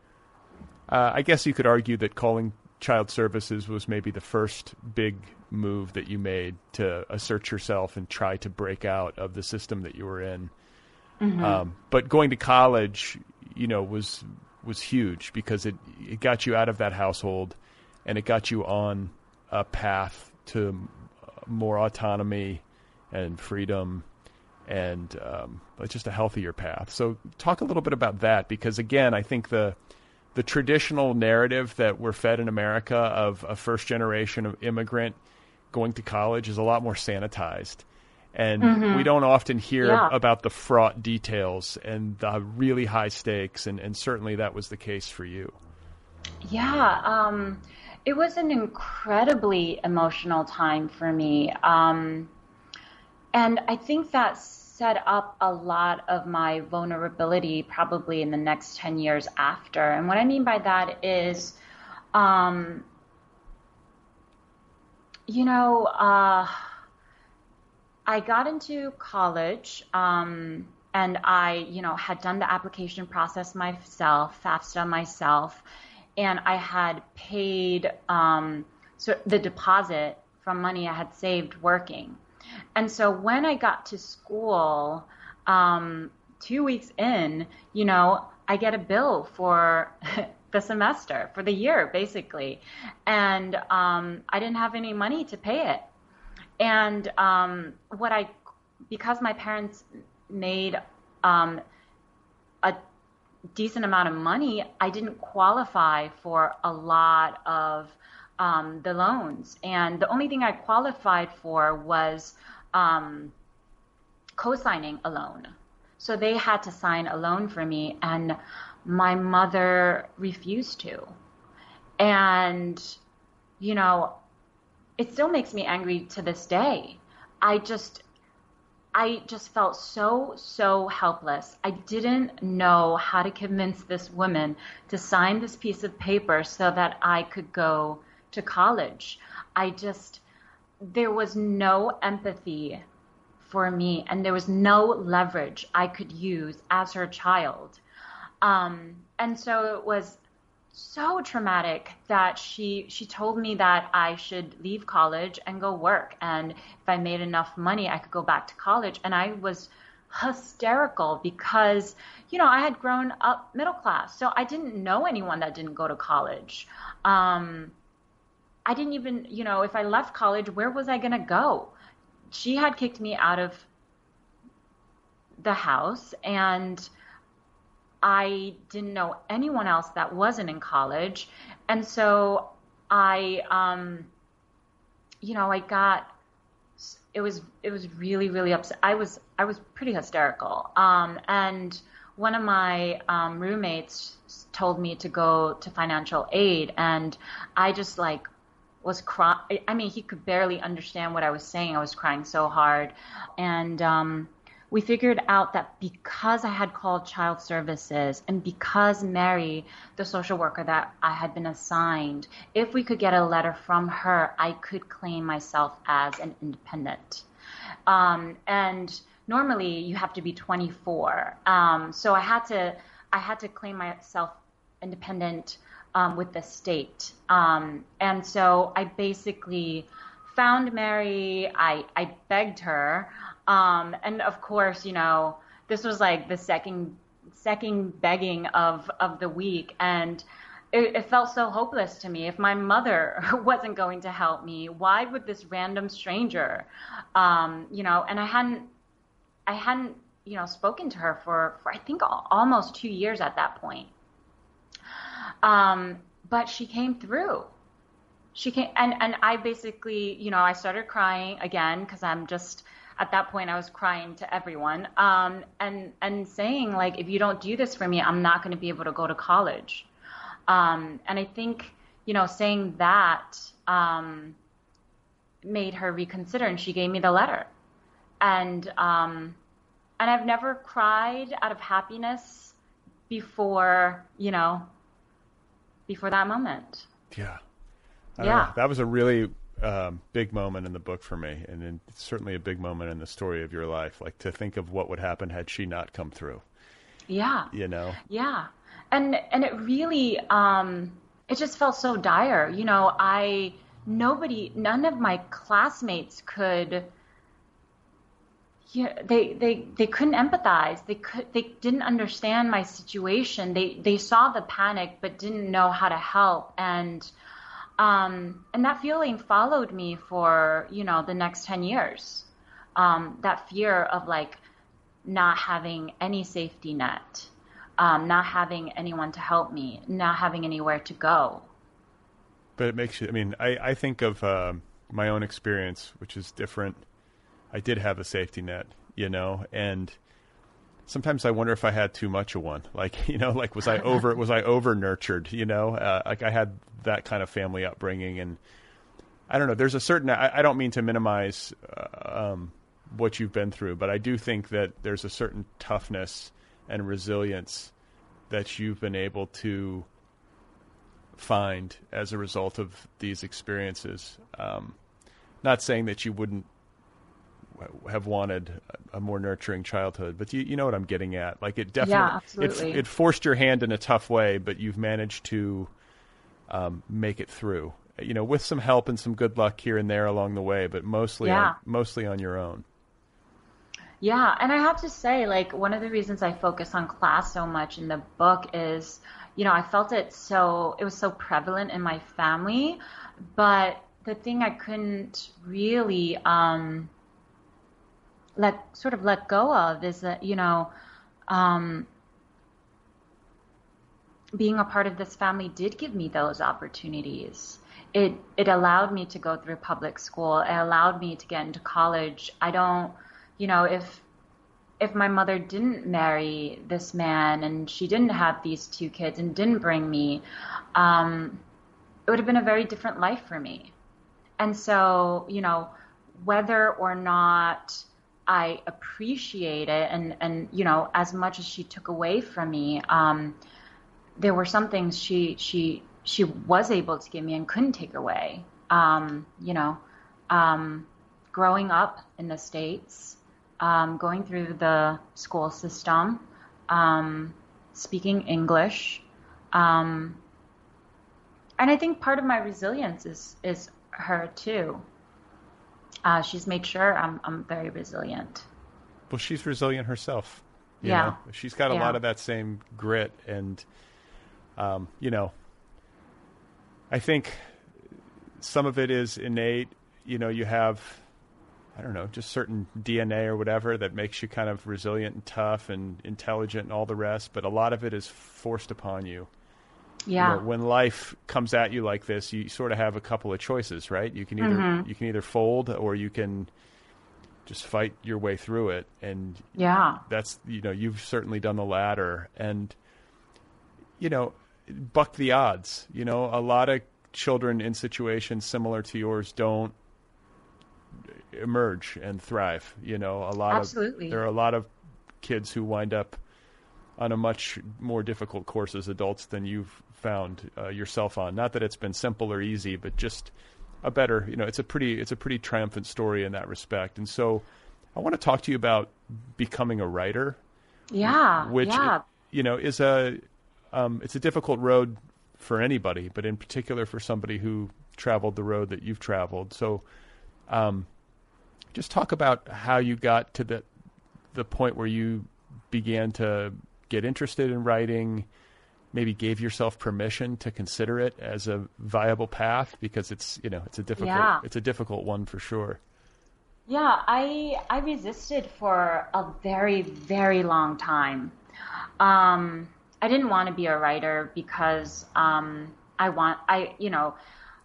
uh, I guess you could argue that calling child services was maybe the first big move that you made to assert yourself and try to break out of the system that you were in. Um, but going to college, you know, was was huge because it it got you out of that household and it got you on a path to more autonomy and freedom and um, just a healthier path. So talk a little bit about that because again, I think the the traditional narrative that we're fed in America of a first generation of immigrant going to college is a lot more sanitized. And we don't often hear Yeah. about the fraught details and the really high stakes, and, and certainly that was the case for you. Yeah, um, it was an incredibly emotional time for me. Um, and I think that set up a lot of my vulnerability probably in the next 10 years after. And what I mean by that is, um, you know, uh, I got into college, um, and I, you know, had done the application process myself, FAFSA myself, and I had paid um, so the deposit from money I had saved working. And so when I got to school, um, two weeks in, you know, I get a bill for the semester, for the year, basically. And um, I didn't have any money to pay it. And um, what I, because my parents made um, a decent amount of money, I didn't qualify for a lot of um, the loans. And the only thing I qualified for was um, co signing a loan. So they had to sign a loan for me, and my mother refused to. And, you know, it still makes me angry to this day. I just, I just felt so, so helpless. I didn't know how to convince this woman to sign this piece of paper so that I could go to college. I just, there was no empathy for me, and there was no leverage I could use as her child. Um, and so it was so traumatic that she she told me that I should leave college and go work. And if I made enough money I could go back to college. And I was hysterical because you know I had grown up middle class. So I didn't know anyone that didn't go to college. Um, I didn't even you know if I left college where was I going to go? She had kicked me out of the house. And I didn't know anyone else that wasn't in college. And so I, um, you know, I got, it was, it was really, really upset. I was, I was pretty hysterical. Um, and one of my um, roommates told me to go to financial aid and I just like was crying. I mean, he could barely understand what I was saying. I was crying so hard. And, um, we figured out that because I had called child services and because Mary, the social worker that I had been assigned, if we could get a letter from her, I could claim myself as an independent. Um, and normally you have to be 24. Um, so I had to, I had to claim myself independent um, with the state. Um, and so I basically found Mary. I, I begged her. Um, and of course, you know, this was like the second second begging of of the week, and it, it felt so hopeless to me. If my mother wasn't going to help me, why would this random stranger, um, you know? And I hadn't, I hadn't, you know, spoken to her for for I think almost two years at that point. Um, but she came through she came and and I basically, you know, I started crying again because I'm just at that point I was crying to everyone. Um, and and saying like if you don't do this for me I'm not going to be able to go to college. Um, and I think you know saying that um, made her reconsider and she gave me the letter. And um, and I've never cried out of happiness before you know before that moment. Yeah. Yeah. know. that was a really um, big moment in the book for me, and it's certainly a big moment in the story of your life. Like to think of what would happen had she not come through. Yeah. You know. Yeah, and and it really, um, it just felt so dire. You know, I nobody, none of my classmates could. Yeah, they, they, they couldn't empathize. They could they didn't understand my situation. They they saw the panic but didn't know how to help. And um, and that feeling followed me for, you know, the next 10 years. Um, that fear of like not having any safety net, um, not having anyone to help me, not having anywhere to go. But it makes you, I mean, I, I think of uh, my own experience, which is different. I did have a safety net, you know, and sometimes I wonder if I had too much of one. Like, you know, like was I over was I over nurtured? You know, uh, like I had that kind of family upbringing, and I don't know. There's a certain. I, I don't mean to minimize uh, um, what you've been through, but I do think that there's a certain toughness and resilience that you've been able to find as a result of these experiences. Um, not saying that you wouldn't have wanted a more nurturing childhood. But you, you know what I'm getting at. Like it definitely, yeah, it, it forced your hand in a tough way, but you've managed to um, make it through. You know, with some help and some good luck here and there along the way, but mostly, yeah. on, mostly on your own. Yeah, and I have to say, like one of the reasons I focus on class so much in the book is, you know, I felt it so it was so prevalent in my family, but the thing I couldn't really um, let sort of let go of is that you know um, being a part of this family did give me those opportunities it it allowed me to go through public school. It allowed me to get into college. I don't, you know, if if my mother didn't marry this man and she didn't have these two kids and didn't bring me, um, it would have been a very different life for me. And so, you know, whether or not I appreciate it and, and, you know, as much as she took away from me, um, there were some things she, she, she was able to give me and couldn't take away. Um, you know, um, growing up in the States, um, going through the school system, um, speaking English. Um, and I think part of my resilience is, is her too. Uh, she's made sure I'm, I'm very resilient. Well, she's resilient herself. yeah. Know? She's got a yeah. lot of that same grit. And, um, you know, I think some of it is innate. You know, you have I don't know, just certain DNA or whatever that makes you kind of resilient and tough and intelligent and all the rest. But a lot of it is forced upon you. Yeah. You know, when life comes at you like this, you sort of have a couple of choices, right? You can either Mhm. you can either fold or you can just fight your way through it. And Yeah. that's you know you've certainly done the latter. And you know, buck the odds. You know, a lot of children in situations similar to yours don't emerge and thrive. You know, a lot Absolutely. of there are a lot of kids who wind up on a much more difficult course as adults than you've found uh, yourself on. Not that it's been simple or easy, but just a better. You know, it's a pretty it's a pretty triumphant story in that respect. And so, I want to talk to you about becoming a writer, Yeah. which yeah. you know is a um, it's a difficult road for anybody, but in particular for somebody who traveled the road that you've traveled. So, um, just talk about how you got to the the point where you began to get interested in writing. Maybe gave yourself permission to consider it as a viable path because it's you know it's a difficult Yeah. it's a difficult one for sure. Yeah, I I resisted for a very very long time. Um, I didn't want to be a writer because um, I want I you know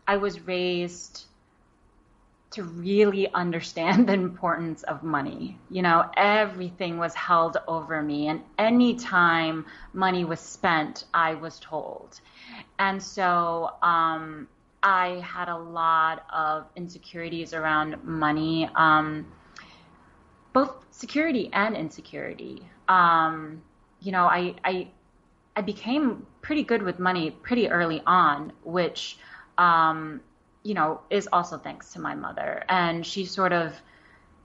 I was raised to really understand the importance of money. You know, everything was held over me, and any time money was spent, I was told. And so um, I had a lot of insecurities around money, um, both security and insecurity. Um, you know, I, I I became pretty good with money pretty early on, which um, you know is also thanks to my mother, and she sort of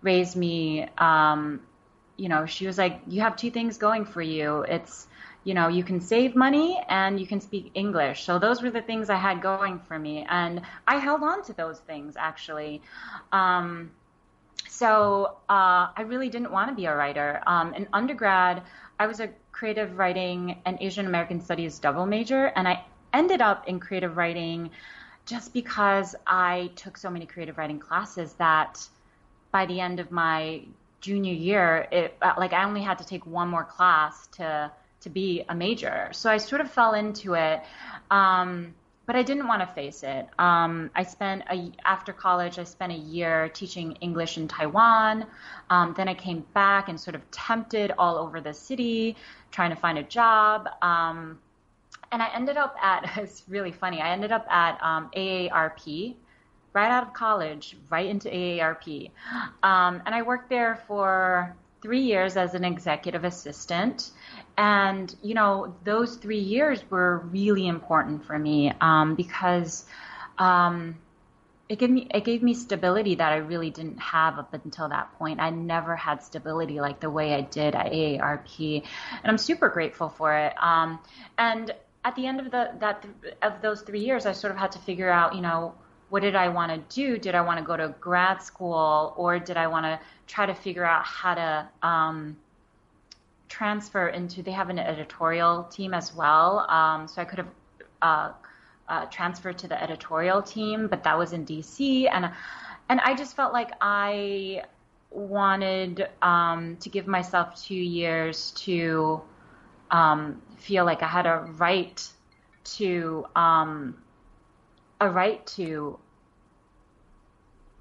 raised me. Um, you know, she was like, "You have two things going for you. It's you know, you can save money and you can speak English. So those were the things I had going for me, and I held on to those things actually. Um, so uh, I really didn't want to be a writer. Um, in undergrad, I was a creative writing and Asian American Studies double major, and I ended up in creative writing just because I took so many creative writing classes that by the end of my junior year, it uh, like I only had to take one more class to to be a major. So I sort of fell into it. Um, but I didn't want to face it. Um, I spent a, after college, I spent a year teaching English in Taiwan. Um, then I came back and sort of tempted all over the city, trying to find a job. And I ended up at, it's really funny, I ended up at um, AARP right out of college, right into AARP. Um, and I worked there for three years as an executive assistant. And, you know, those three years were really important for me um, because um, it gave me it gave me stability that I really didn't have up until that point. I never had stability like the way I did at AARP, and I'm super grateful for it. Um, and at the end of the that of those three years, I sort of had to figure out, you know, what did I want to do? Did I want to go to grad school, or did I want to try to figure out how to um, transfer into? They have an editorial team as well, um, so I could have. Uh, uh, transferred to the editorial team, but that was in DC, and and I just felt like I wanted um, to give myself two years to um, feel like I had a right to um, a right to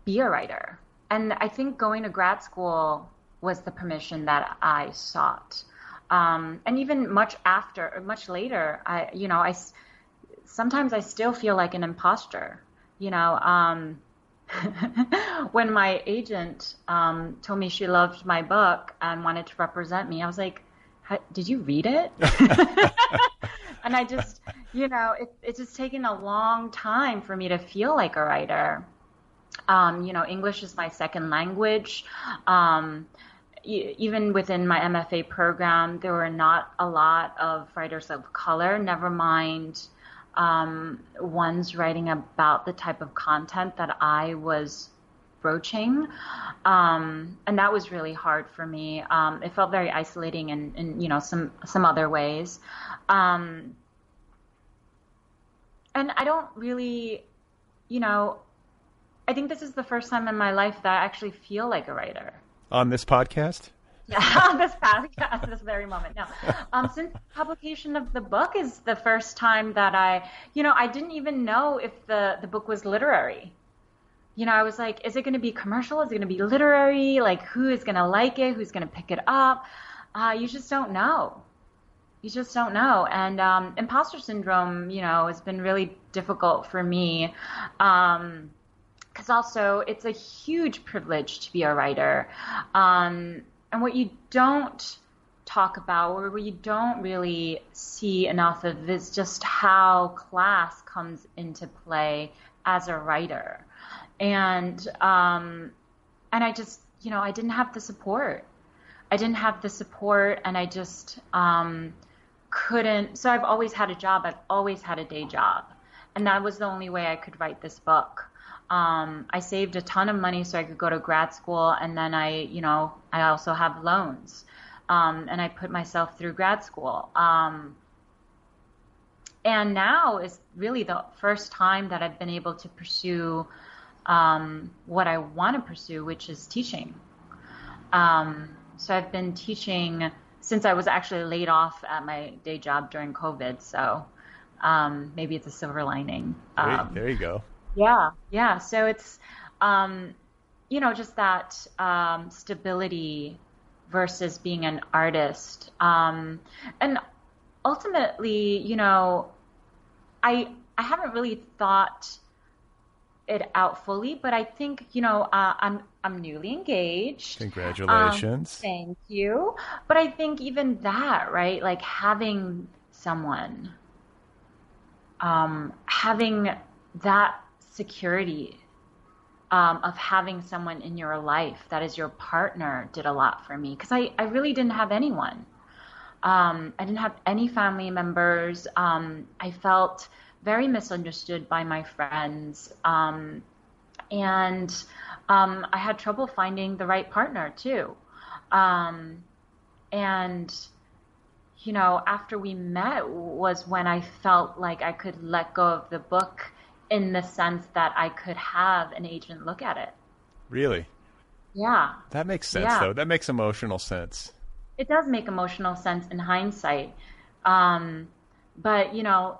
be a writer. And I think going to grad school was the permission that I sought. Um, and even much after, much later, I, you know, I sometimes I still feel like an imposter. You know, um, when my agent um, told me she loved my book and wanted to represent me, I was like, "Did you read it?" and I just, you know, it, it's just taken a long time for me to feel like a writer. Um, you know, English is my second language. Um, even within my MFA program, there were not a lot of writers of color, never mind um, ones writing about the type of content that I was broaching. Um, and that was really hard for me. Um, it felt very isolating in, in, you know, some, some other ways. Um, and I don't really, you know, I think this is the first time in my life that I actually feel like a writer. On this podcast? Yeah, on this podcast, this very moment. No, um, since publication of the book is the first time that I, you know, I didn't even know if the the book was literary. You know, I was like, is it going to be commercial? Is it going to be literary? Like, who is going to like it? Who's going to pick it up? Uh, you just don't know. You just don't know. And um, imposter syndrome, you know, has been really difficult for me. Um, because also it's a huge privilege to be a writer. Um, and what you don't talk about or what you don't really see enough of is just how class comes into play as a writer. And um, and I just, you know, I didn't have the support. I didn't have the support and I just um, couldn't. So I've always had a job. I've always had a day job. And that was the only way I could write this book um, I saved a ton of money so I could go to grad school, and then I, you know, I also have loans, um, and I put myself through grad school. Um, and now is really the first time that I've been able to pursue um, what I want to pursue, which is teaching. Um, so I've been teaching since I was actually laid off at my day job during COVID. So um, maybe it's a silver lining. there you go. Yeah, yeah. So it's, um, you know, just that um, stability versus being an artist. Um, and ultimately, you know, I I haven't really thought it out fully, but I think you know uh, I'm I'm newly engaged. Congratulations. Um, thank you. But I think even that, right? Like having someone, um, having that security um, of having someone in your life that is your partner did a lot for me because I, I really didn't have anyone. Um, I didn't have any family members. Um, I felt very misunderstood by my friends. Um, and um, I had trouble finding the right partner too. Um, and, you know, after we met was when I felt like I could let go of the book in the sense that I could have an agent look at it. Really? Yeah. That makes sense, yeah. though. That makes emotional sense. It does make emotional sense in hindsight. Um, but, you know,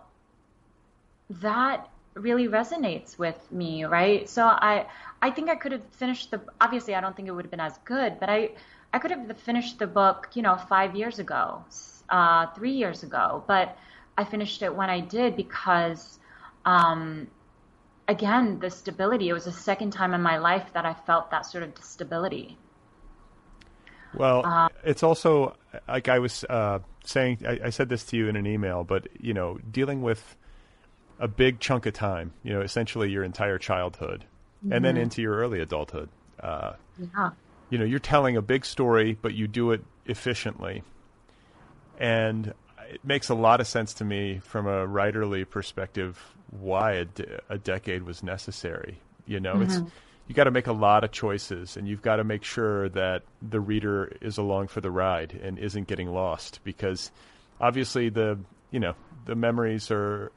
that really resonates with me, right? So I, I think I could have finished the, obviously I don't think it would have been as good, but I, I could have finished the book, you know, five years ago, uh, three years ago, but I finished it when I did because, um, again, the stability. It was the second time in my life that I felt that sort of stability. Well, uh, it's also like I was uh, saying. I, I, said this to you in an email, but you know, dealing with a big chunk of time. You know, essentially your entire childhood, mm-hmm. and then into your early adulthood. Uh, yeah. You know, you're telling a big story, but you do it efficiently, and it makes a lot of sense to me from a writerly perspective why a, de- a decade was necessary. You know, mm-hmm. it's you got to make a lot of choices, and you've got to make sure that the reader is along for the ride and isn't getting lost because obviously the you know the memories are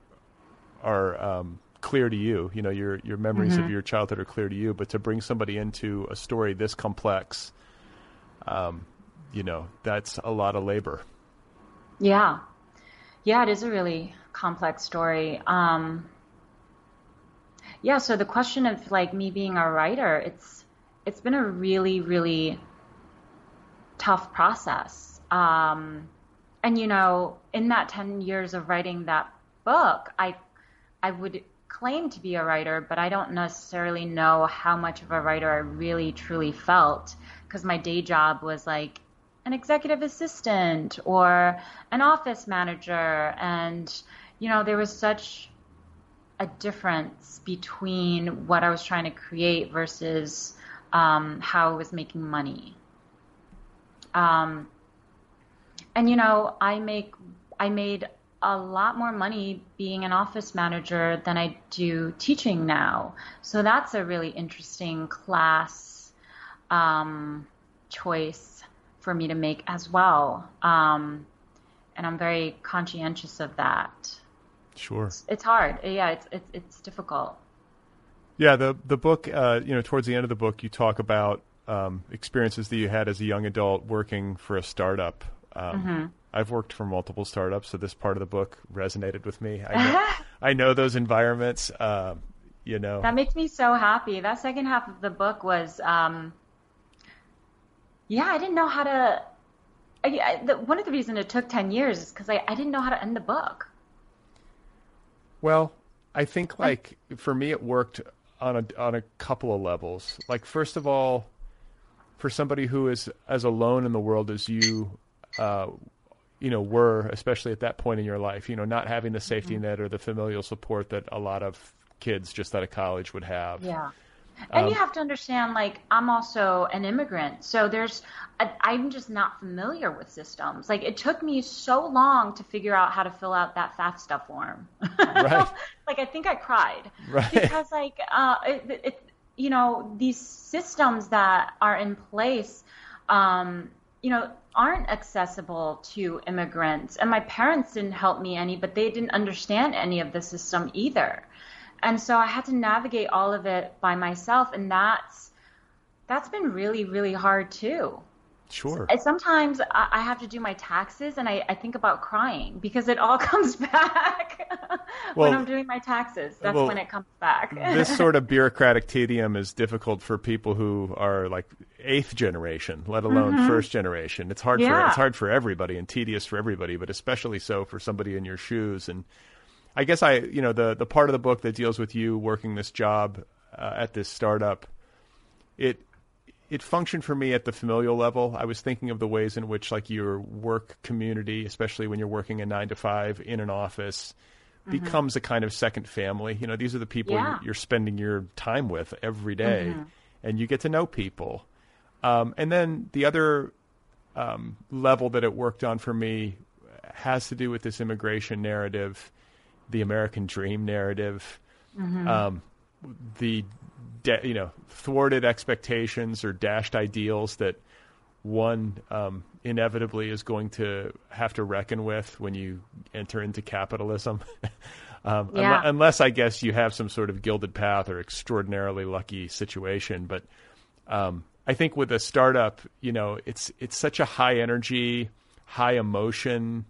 are um, clear to you. You know, your your memories mm-hmm. of your childhood are clear to you, but to bring somebody into a story this complex, um, you know, that's a lot of labor. Yeah, yeah, it is a really complex story. Um, yeah, so the question of like me being a writer, it's it's been a really really tough process. Um, and you know, in that 10 years of writing that book, I I would claim to be a writer, but I don't necessarily know how much of a writer I really truly felt because my day job was like an executive assistant or an office manager and you know there was such a difference between what I was trying to create versus um, how I was making money. Um, and you know, I make I made a lot more money being an office manager than I do teaching now. So that's a really interesting class um, choice for me to make as well. Um, and I'm very conscientious of that. Sure. It's, it's hard. Yeah, it's, it's, it's difficult. Yeah, the the book, uh, you know, towards the end of the book, you talk about um, experiences that you had as a young adult working for a startup. Um, mm-hmm. I've worked for multiple startups, so this part of the book resonated with me. I know, I know those environments. Uh, you know, that makes me so happy. That second half of the book was, um, yeah, I didn't know how to. I, I, the, one of the reasons it took ten years is because I, I didn't know how to end the book. Well, I think like for me, it worked on a on a couple of levels. Like first of all, for somebody who is as alone in the world as you, uh, you know, were, especially at that point in your life, you know, not having the safety mm-hmm. net or the familial support that a lot of kids just out of college would have. Yeah. And um, you have to understand, like, I'm also an immigrant. So there's, I'm just not familiar with systems. Like, it took me so long to figure out how to fill out that FAFSA form. Right. like, I think I cried. Right. Because, like, uh, it, it, you know, these systems that are in place, um, you know, aren't accessible to immigrants. And my parents didn't help me any, but they didn't understand any of the system either. And so I had to navigate all of it by myself. And that's, that's been really, really hard too. Sure. Sometimes I have to do my taxes and I, I think about crying because it all comes back well, when I'm doing my taxes. That's well, when it comes back. this sort of bureaucratic tedium is difficult for people who are like eighth generation, let alone mm-hmm. first generation. It's hard yeah. for it's hard for everybody and tedious for everybody, but especially so for somebody in your shoes. And I guess I, you know, the the part of the book that deals with you working this job uh, at this startup, it it functioned for me at the familial level. I was thinking of the ways in which like your work community, especially when you're working a nine to five in an office, mm-hmm. becomes a kind of second family. You know, these are the people yeah. you're spending your time with every day, mm-hmm. and you get to know people. Um, and then the other um, level that it worked on for me has to do with this immigration narrative, the American dream narrative. Mm-hmm. Um, the you know thwarted expectations or dashed ideals that one um, inevitably is going to have to reckon with when you enter into capitalism. um, yeah. un- unless I guess you have some sort of gilded path or extraordinarily lucky situation. But um, I think with a startup, you know, it's it's such a high energy, high emotion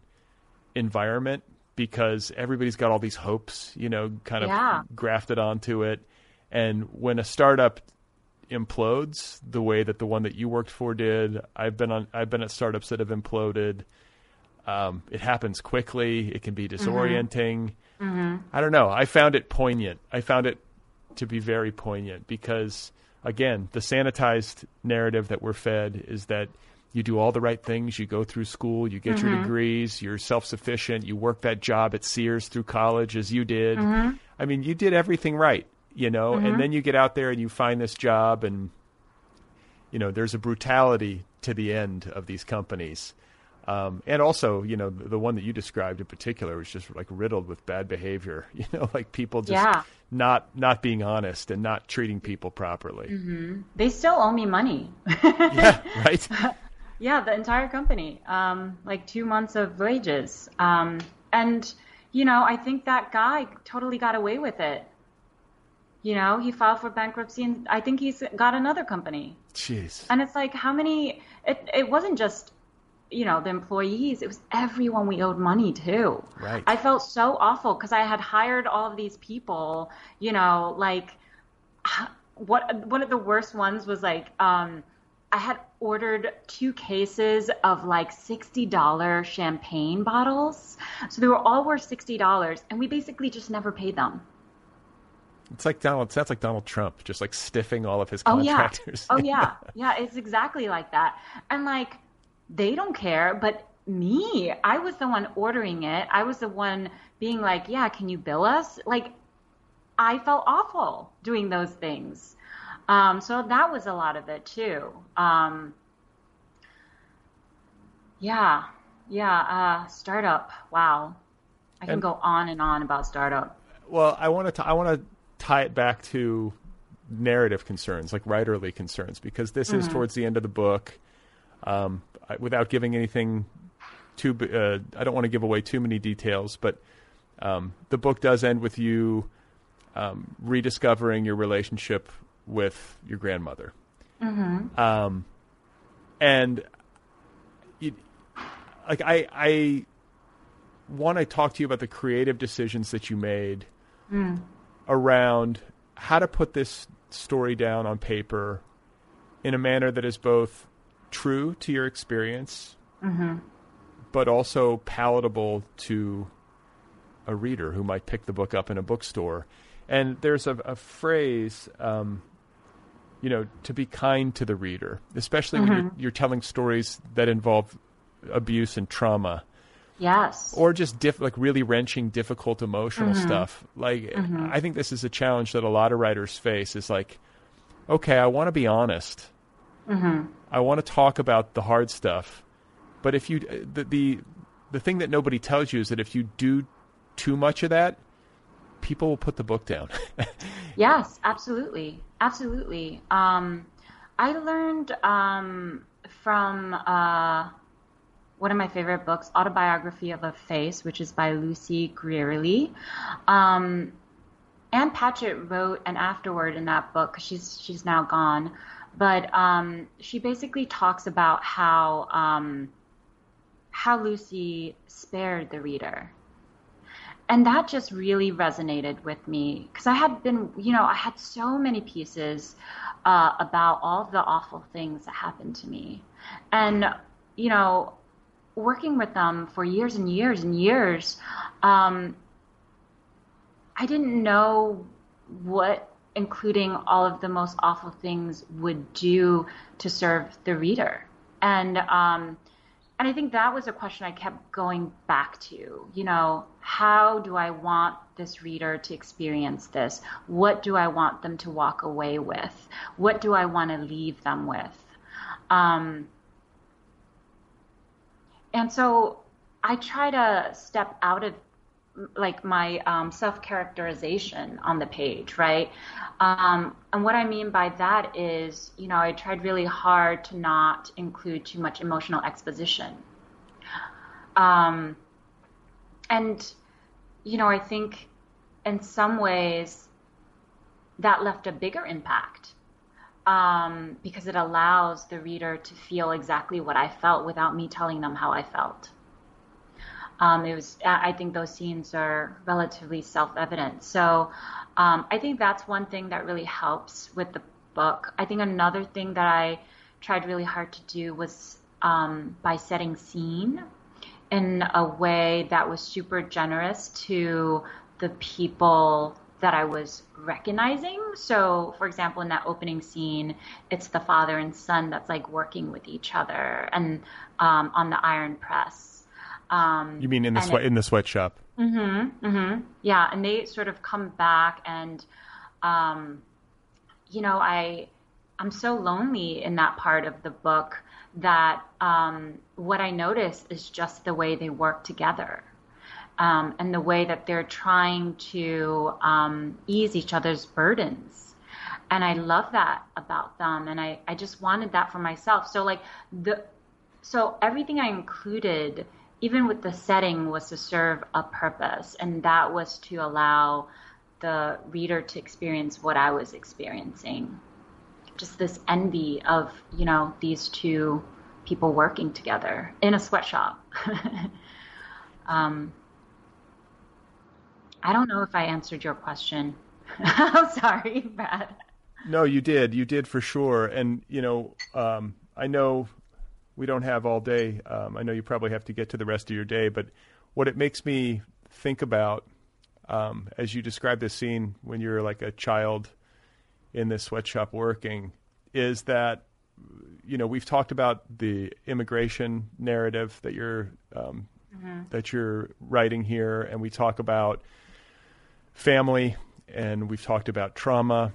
environment because everybody's got all these hopes, you know, kind of yeah. grafted onto it. And when a startup implodes the way that the one that you worked for did, I've been on I've been at startups that have imploded. Um, it happens quickly. It can be mm-hmm. disorienting. Mm-hmm. Mm-hmm. I don't know. I found it poignant. I found it to be very poignant because, again, the sanitized narrative that we're fed is that you do all the right things. You go through school, you get mm-hmm. your degrees, you're self sufficient, you work that job at Sears through college as you did. Mm-hmm. I mean, you did everything right you know, mm-hmm. and then you get out there and you find this job and you know, there's a brutality to the end of these companies. Um, and also, you know, the, the, one that you described in particular was just like riddled with bad behavior. You know, like people just yeah. not not being honest and not treating people properly. Mm-hmm. They still owe me money. yeah, right. yeah, the entire company, um, like two months of wages. Um, and you know, I think that guy totally got away with it. You know, he filed for bankruptcy, and I think he's got another company. Jeez. And it's like, how many? It it wasn't just you know the employees it was everyone we owed money to Right. i felt so awful because i had hired all of these people you know like what one of the worst ones was like um i had ordered two cases of like $60 champagne bottles so they were all worth $60 and we basically just never paid them It's like Donald. Sounds like Donald Trump, just like stiffing all of his Oh yeah. contractors. Oh yeah. Yeah, it's exactly like that. And like they don't care, but me, I was the one ordering it. I was the one being like, "Yeah, can you bill us?" Like I felt awful doing those things. Um, so that was a lot of it too. Um, yeah. Yeah, uh, startup. Wow. I can And- go on and on about startup. Well, I want to. I want to tie it back to narrative concerns, like writerly concerns, because this is towards the end of the book. Um, without giving anything too, uh, I don't want to give away too many details, but um, the book does end with you um, rediscovering your relationship with your grandmother. Um, and you, like I, I want to talk to you about the creative decisions that you made around how to put this story down on paper in a manner that is both true to your experience, but also palatable to a reader who might pick the book up in a bookstore. And there's a, a phrase, um, you know, to be kind to the reader, especially when you're, you're telling stories that involve abuse and trauma Yes. or just diff- like really wrenching, difficult emotional stuff. Like I think this is a challenge that a lot of writers face. Is like, okay, I want to be honest. I want to talk about the hard stuff, but if you the, the the thing that nobody tells you is that if you do too much of that, people will put the book down. Yes, absolutely, absolutely. Um, I learned um, from uh, one of my favorite books, Autobiography of a Face, which is by Lucy Grealy. Um, Ann Patchett wrote an afterword in that book she's she's now gone, but um, she basically talks about how um, how Lucy spared the reader. And that just really resonated with me because I had been, you know, I had so many pieces uh, about all the awful things that happened to me, and you know, working with them for years and years and years, um, I didn't know what including all of the most awful things would do to serve the reader, and um, and I think that was a question I kept going back to. You know, how do I want this reader to experience this? What do I want them to walk away with? What do I want to leave them with? Um, and so I try to step out of like my um, self characterization on the page, right? Um, and what I mean by that is, you know, I tried really hard to not include too much emotional exposition. Um, and, you know, I think in some ways that left a bigger impact um, because it allows the reader to feel exactly what I felt without me telling them how I felt. Um, it was, I think those scenes are relatively self-evident. So um, I think that's one thing that really helps with the book. I think another thing that I tried really hard to do was um, by setting scene in a way that was super generous to the people that I was recognizing. So, for example, in that opening scene, it's the father and son that's like working with each other and um, on the iron press. Um, you mean in the sweat in the sweatshop? Mm-hmm. Mm-hmm. Yeah, and they sort of come back and um, you know, I I'm so lonely in that part of the book that um, what I notice is just the way they work together. Um, and the way that they're trying to um, ease each other's burdens. And I love that about them. And I, I just wanted that for myself. So like the so everything I included, even with the setting, was to serve a purpose, and that was to allow the reader to experience what I was experiencing. Just this envy of, you know, these two people working together in a sweatshop. um, I don't know if I answered your question. I'm sorry, Brad. No, you did. You did for sure. And you know, um, I know we don't have all day. Um, I know you probably have to get to the rest of your day, but what it makes me think about um, as you describe this scene when you're like a child in this sweatshop working is that you know we've talked about the immigration narrative that you're um, mm-hmm. that you're writing here, and we talk about family, and we've talked about trauma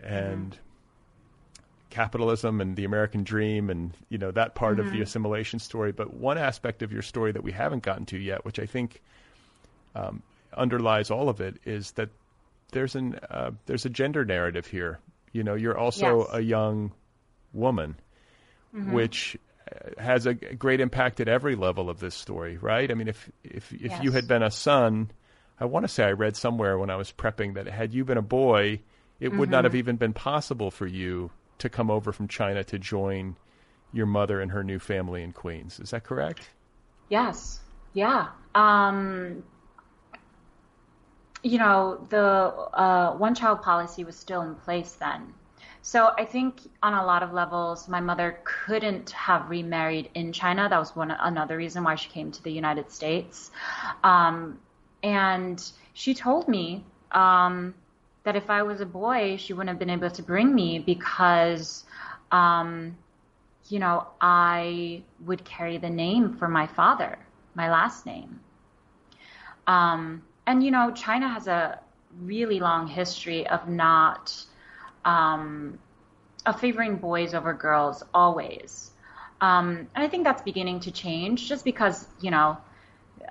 and mm-hmm. capitalism and the American dream, and you know that part mm-hmm. of the mm-hmm. assimilation story. But one aspect of your story that we haven't gotten to yet, which I think um, underlies all of it, is that there's an uh, there's a gender narrative here. You know, you're also yes. a young woman, mm-hmm. which uh, has a great impact at every level of this story, right? I mean, if if if yes. you had been a son, I want to say I read somewhere when I was prepping that had you been a boy, it mm-hmm. would not have mm-hmm. even been possible for you to come over from China to join your mother and her new family in Queens. Is that correct? Yes. Yeah. Um, you know, the uh, one child policy was still in place then. So I think on a lot of levels, my mother couldn't have remarried in China. That was one another reason why she came to the United States. Um, and she told me um, that if I was a boy, she wouldn't have been able to bring me because, um, you know, I would carry the name for my father, my last name. Um, and you know, China has a really long history of not um, of favoring boys over girls always. Um, and I think that's beginning to change just because, you know,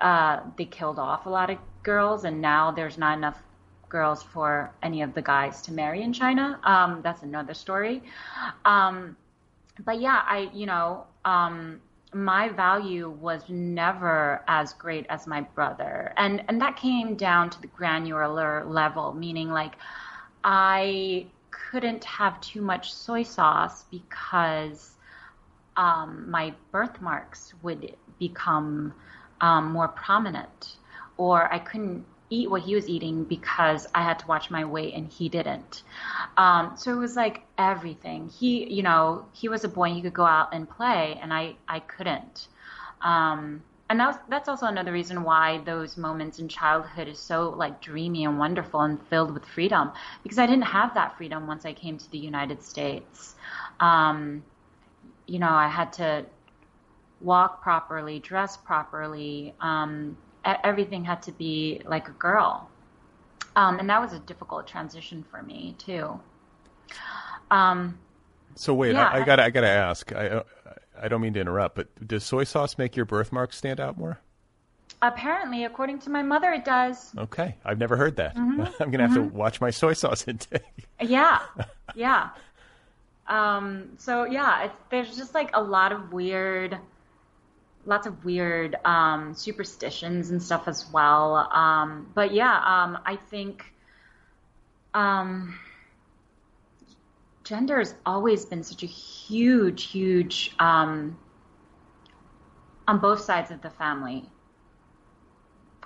uh, they killed off a lot of girls and now there's not enough girls for any of the guys to marry in China. Um, that's another story. Um, but yeah, I, you know, um, my value was never as great as my brother. And and that came down to the granular level, meaning like I couldn't have too much soy sauce because um, my birthmarks would become um, more prominent, or I couldn't eat what he was eating because I had to watch my weight and he didn't. Um, so it was like everything. He, you know, he was a boy. He could go out and play, and I, I couldn't. Um, and that's that's also another reason why those moments in childhood is so like dreamy and wonderful and filled with freedom because I didn't have that freedom once I came to the United States. Um, you know, I had to walk properly, dress properly. Um, everything had to be like a girl. Um, and that was a difficult transition for me too. Um, so wait, yeah, I, I, gotta, I gotta ask. I, I don't mean to interrupt, but does soy sauce make your birthmark stand out more? Apparently, according to my mother, it does. Okay, I've never heard that. Mm-hmm. I'm gonna have mm-hmm. to watch my soy sauce intake. yeah, yeah. Um, so yeah, there's just like a lot of weird lots of weird um, superstitions and stuff as well. Um, but yeah, um, I think um, gender has always been such a huge, huge um, on both sides of the family.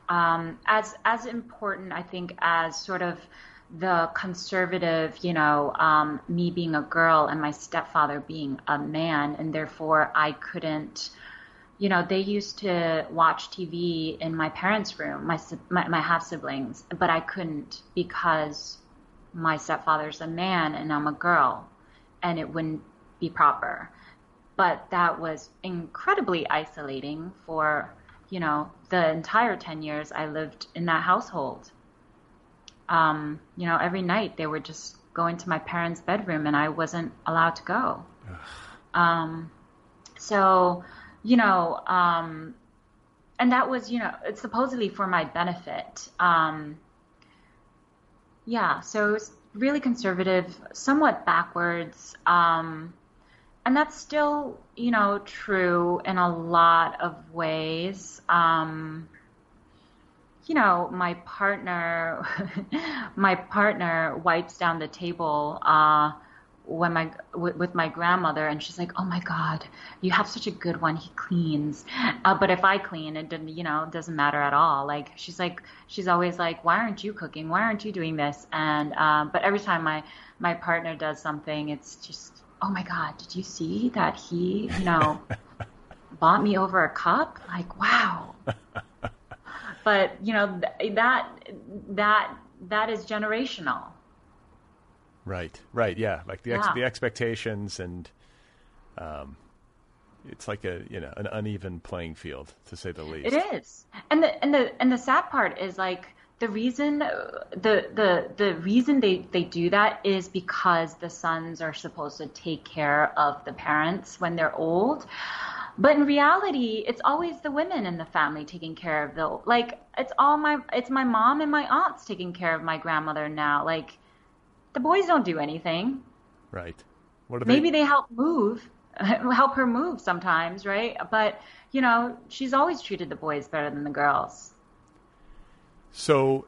Um, as as important, I think, as sort of the conservative, you know, um, me being a girl and my stepfather being a man, and therefore I couldn't you know, they used to watch TV in my parents' room, my my, my half siblings, but I couldn't because my stepfather's a man and I'm a girl, and it wouldn't be proper. But that was incredibly isolating for you know the entire ten years I lived in that household. Um, you know, every night they would just go into my parents' bedroom, and I wasn't allowed to go. Um, so you know, um, and that was, you know, it's supposedly for my benefit. Um, yeah, so it was really conservative, somewhat backwards. Um, and that's still, you know, true in a lot of ways. Um, you know, my partner, my partner wipes down the table uh, when my with, with, my grandmother, and she's like, "Oh my God, you have such a good one. He cleans." Uh, but if I clean, it didn't, you know, doesn't matter at all. Like she's like, she's always like, "Why aren't you cooking? Why aren't you doing this?" And um, but every time my my partner does something, it's just, "Oh my God, did you see that he, you know, bought me over a cup?" Like, wow. but you know th- that that that is generational Right, right, yeah, like the ex- Yeah. the expectations and, um, it's like a you know an uneven playing field to say the least. It is, and the and the and the sad part is like the reason the the the reason they they do that is because the sons are supposed to take care of the parents when they're old. But in reality, it's always the women in the family taking care of the like it's all my it's my mom and my aunts taking care of my grandmother now. Like the boys don't do anything. Right. What Maybe they? they help move, help her move sometimes, right? But you know, she's always treated the boys better than the girls. So,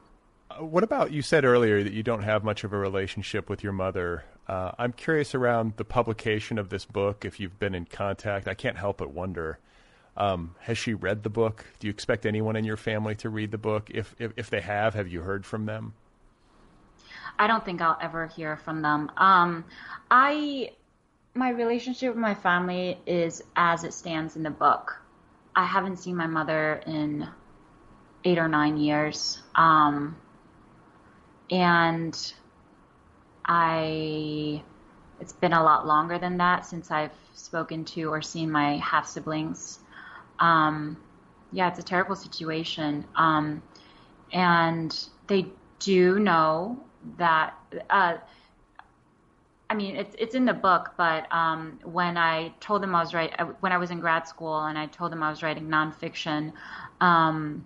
uh, what about you said earlier that you don't have much of a relationship with your mother? Uh, I'm curious around the publication of this book. If you've been in contact, I can't help but wonder. Um, has she read the book? Do you expect anyone in your family to read the book? If if, if they have, have you heard from them? I don't think I'll ever hear from them. Um, I, my relationship with my family is as it stands in the book. I haven't seen my mother in eight or nine years. Um, and I, it's been a lot longer than that since I've spoken to or seen my half siblings. Um, yeah, it's a terrible situation. Um, and they do know that uh, I mean it's it's in the book, but um, when I told them I was writing when I was in grad school and I told them I was writing nonfiction, um,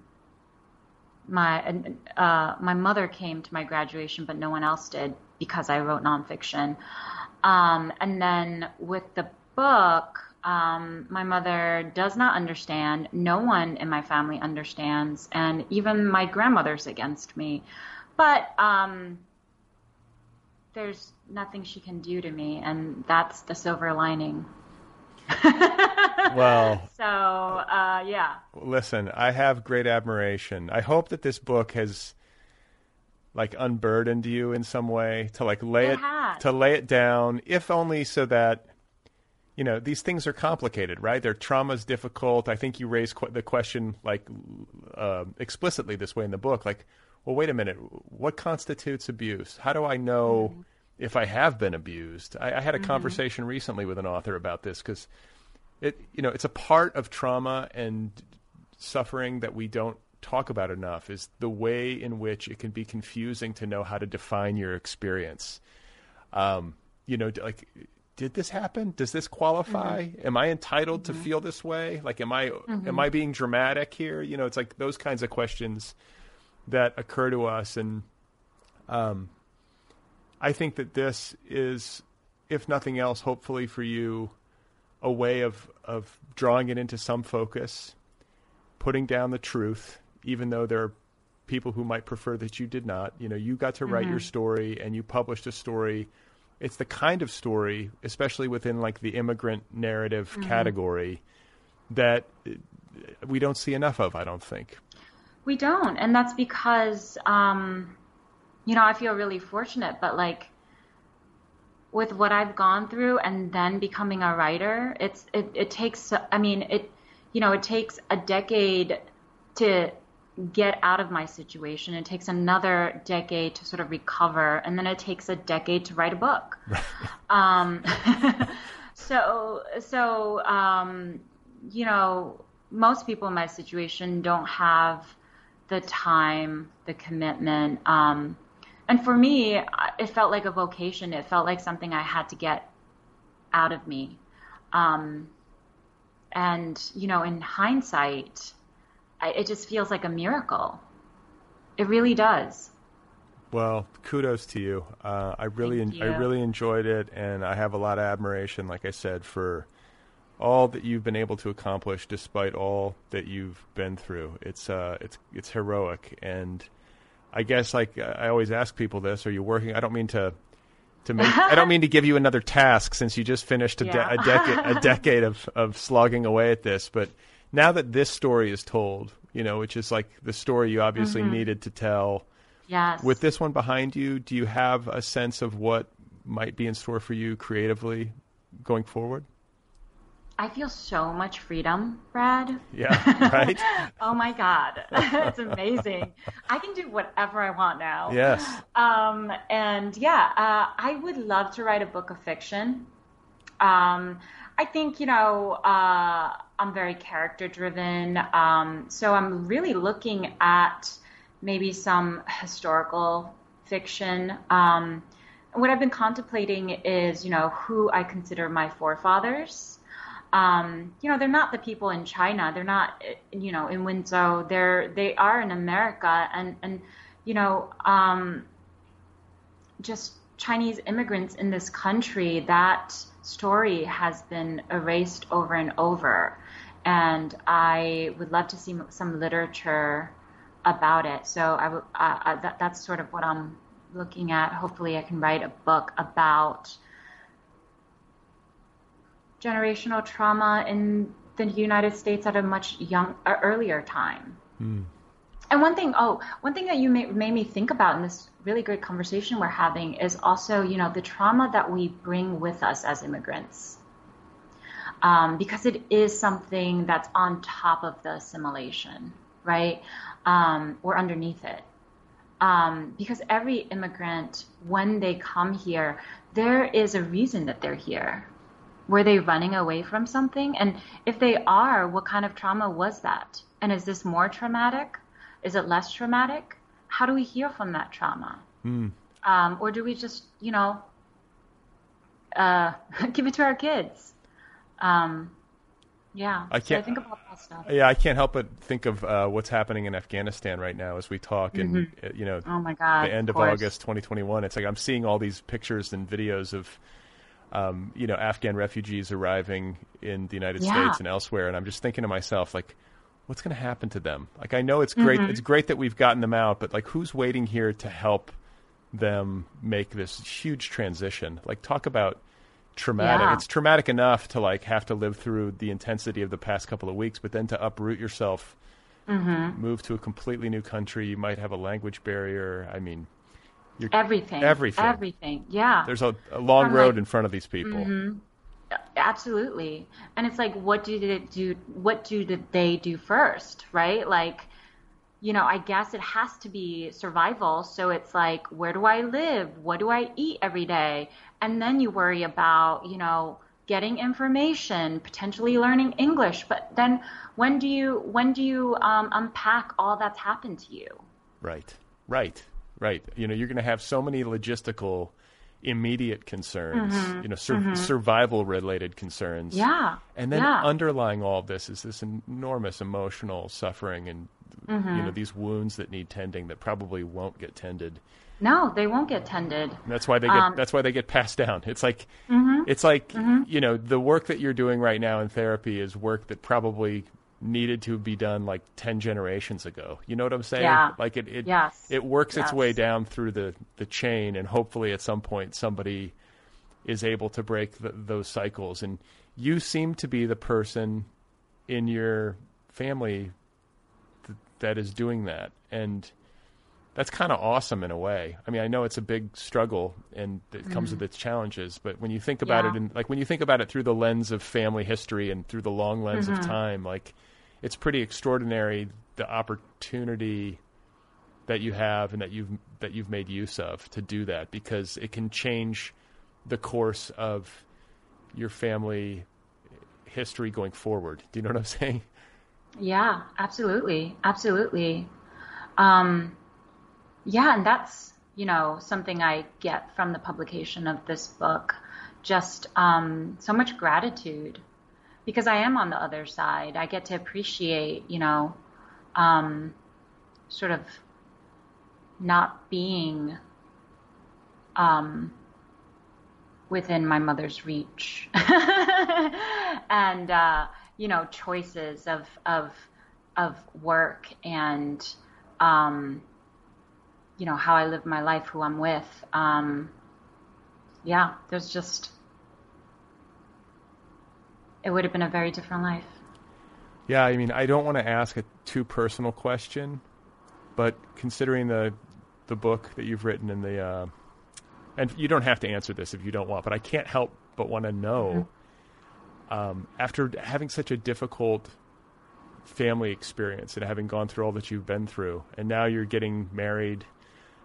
my uh, my mother came to my graduation, but no one else did because I wrote nonfiction. Um, and then with the book, um, my mother does not understand. No one in my family understands, and even my grandmother's against me. But um, there's nothing she can do to me, and that's the silver lining. Well, So uh, yeah, listen, I have great admiration. I hope that this book has like unburdened you in some way to like lay It it, to lay it down, if only so that you know these things are complicated, right? Their trauma is difficult. I think you raise qu- the question like uh, explicitly this way in the book, like, well, wait a minute, what constitutes abuse? How do I know Mm-hmm. if I have been abused? I, I had a conversation recently with an author about this because it you know it's a part of trauma and suffering that we don't talk about enough is the way in which it can be confusing to know how to define your experience. Um, you know like did this happen? Does this qualify? Am i entitled to feel this way? Like am i am i being dramatic here? You know it's like those kinds of questions that occur to us and um, i think that this is if nothing else hopefully for you a way of of drawing it into some focus, putting down the truth, even though there are people who might prefer that you did not. You know, you got to write your story and you published a story. It's the kind of story, especially within like the immigrant narrative category, that uh, we don't see enough of. I don't think. We don't, and that's because um, you know I feel really fortunate, but like with what I've gone through and then becoming a writer, it's it, it takes I mean it you know it takes a decade to get out of my situation. It takes another decade to sort of recover, and then it takes a decade to write a book. um, so so um, you know most people in my situation don't have the time, the commitment. Um, and for me, it felt like a vocation. It felt like something I had to get out of me. Um, and, you know, in hindsight, I, it just feels like a miracle. It really does. Well, kudos to you. Uh, I really, Thank I really enjoyed it, and I have a lot of admiration, like I said, for all that you've been able to accomplish, despite all that you've been through. It's, uh, it's, it's heroic, and I guess, like I always ask people this: Are you working? I don't mean to to make. I don't mean to give you another task since you just finished a, de- a decade a decade of of slogging away at this, but now that this story is told, you know, which is like the story you obviously Mm-hmm. needed to tell. Yes. With this one behind you, do you have a sense of what might be in store for you creatively going forward? I feel so much freedom, Brad. Yeah, right? Oh my God. it's amazing. I can do whatever I want now. yes. Um, and yeah, uh, I would love to write a book of fiction. Um, I think, you know, uh, I'm very character driven. Um, so I'm really looking at maybe some historical fiction. Um, what I've been contemplating is, you know, who I consider my forefathers. Um, you know, they're not the people in China. They're not, you know, in Wenzhou. They're they are in America, and and you know, um, just Chinese immigrants in this country. That story has been erased over and over, and I would love to see some literature about it. So I uh, uh, that, that's sort of what I'm looking at. Hopefully, I can write a book about generational trauma in the United States at a much young, uh, earlier time. And one thing, oh, one thing that you made, made me think about in this really great conversation we're having is also, you know, the trauma that we bring with us as immigrants. Um, because it is something that's on top of the assimilation, right? Um, or underneath it. Um, because every immigrant, when they come here, there is a reason that they're here. Were they running away from something? And if they are, what kind of trauma was that? And is this more traumatic? Is it less traumatic? How do we heal from that trauma? Um, or do we just, you know, uh, give it to our kids? Um, yeah. I So I can't- think about that stuff. Yeah, I can't help but think of uh, what's happening in Afghanistan right now as we talk, and uh, you know, Oh my God. the end of, course. August 2021. It's like I'm seeing all these pictures and videos of, um, you know, Afghan refugees arriving in the United Yeah. States and elsewhere, and I'm just thinking to myself, like, what's going to happen to them? Like, I know it's great. Mm-hmm. It's great that we've gotten them out, but like, who's waiting here to help them make this huge transition? Like, talk about traumatic. Yeah. It's traumatic enough to like have to live through the intensity of the past couple of weeks, but then to uproot yourself, Mm-hmm. move to a completely new country. You might have a language barrier. I mean, you're, Everything. Everything. Everything. Yeah. there's a, a long From, road like- in front of these people. Absolutely. And it's like, what do they do? What do they do first, right? Like, you know, I guess it has to be survival. So it's like, where do I live? What do I eat every day? And then you worry about, you know, getting information, potentially learning English. But then when do you when do you um, unpack all that's happened to you? Right, right, right. You know, you're going to have so many logistical, immediate concerns. You know, sur- survival-related concerns. Mm-hmm. Yeah. And then yeah. underlying all of this is this enormous emotional suffering and Mm-hmm. you know these wounds that need tending that probably won't get tended. no, they won't get tended. And that's why they get Um, that's why they get passed down. It's like mm-hmm. it's like you know the work that you're doing right now in therapy is work that probably needed to be done like 10 generations ago. You know what I'm saying? Yeah. Like it it Yes. it works its way down through the the chain and hopefully at some point somebody is able to break th those cycles and you seem to be the person in your family th- that is doing that and that's kind of awesome in a way. I mean, I know it's a big struggle and it comes with its challenges, but when you think about Mm-hmm. Yeah. it, in, like when you think about it through the lens of family history and through the long lens Mm-hmm. of time, like it's pretty extraordinary the opportunity that you have and that you've that you've made use of to do that because it can change the course of your family history going forward. Do you know what I'm saying? Yeah, absolutely. Absolutely. Um, yeah, and that's, you know, something I get from the publication of this book. Just um, so much gratitude because I am on the other side. I get to appreciate, you know, um, sort of not being um, within my mother's reach. and, uh, you know, choices of, of, of work and, um, you know, how I live my life, who I'm with. Um, yeah, there's just it would have been a very different life. Yeah, I mean, I don't want to ask a too personal question, but considering the the book that you've written and the uh, and you don't have to answer this if you don't want, but I can't help but want to know mm-hmm. um, after having such a difficult family experience and having gone through all that you've been through, and now you're getting married.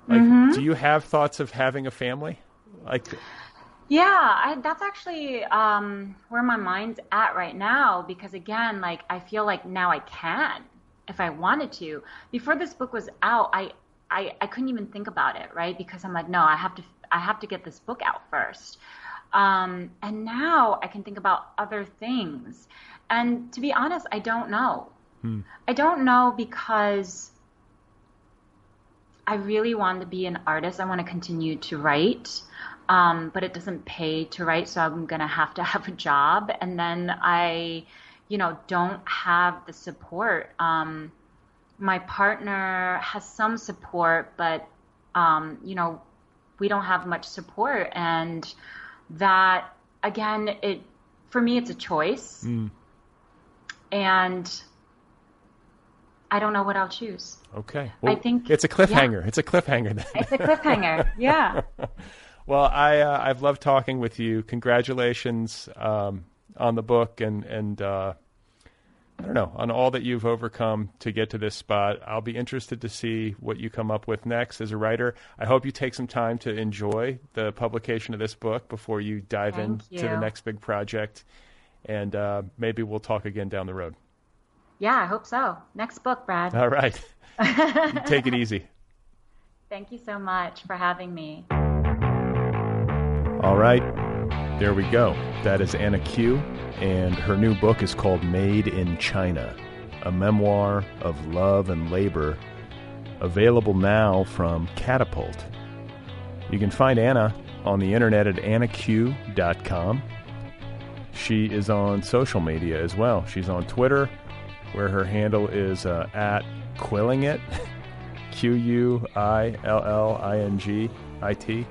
Like, mm-hmm. do you have thoughts of having a family? Like, yeah, I, that's actually um, where my mind's at right now because again, like I feel like now I can if I wanted to. Before this book was out, I, I I couldn't even think about it, right? Because I'm like, no, I have to I have to get this book out first. Um, and now I can think about other things. And to be honest, I don't know. Hmm. I don't know because I really want to be an artist. I want to continue to write um, but it doesn't pay to write, so I'm gonna have to have a job, and then I, you know, don't have the support. Um, my partner has some support, but um, you know, we don't have much support, and that again, it for me, it's a choice, mm. and I don't know what I'll choose. Okay. Well, I think it's a cliffhanger. Yeah. It's a cliffhanger. Then. It's a cliffhanger. Yeah. Well, I uh, I've loved talking with you. Congratulations um, on the book and and uh, I don't know on all that you've overcome to get to this spot. I'll be interested to see what you come up with next as a writer. I hope you take some time to enjoy the publication of this book before you dive Thank into you. the next big project, and uh, maybe we'll talk again down the road. Yeah, I hope so. Next book, Brad. All right. take it easy. Thank you so much for having me. All right, there we go. That is Anna Qu, and her new book is called Made in China, a memoir of love and labor, available now from Catapult. You can find Anna on the internet at annaqu.com. She is on social media as well. She's on Twitter, where her handle is uh, at Quilling It, Q U I L L I N G I T.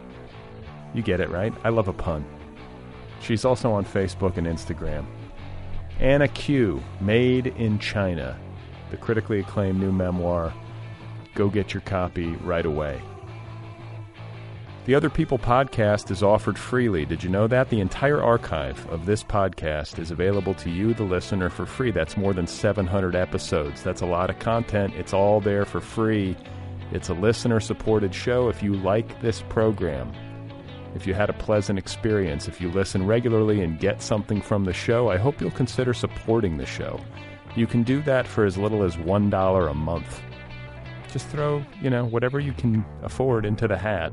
You get it, right? I love a pun. She's also on Facebook and Instagram. Anna Qu, Made in China, the critically acclaimed new memoir. Go get your copy right away. The Other People podcast is offered freely. Did you know that? The entire archive of this podcast is available to you, the listener, for free. That's more than 700 episodes. That's a lot of content. It's all there for free. It's a listener supported show. If you like this program, if you had a pleasant experience, if you listen regularly and get something from the show, I hope you'll consider supporting the show. You can do that for as little as $1 a month. Just throw, you know, whatever you can afford into the hat.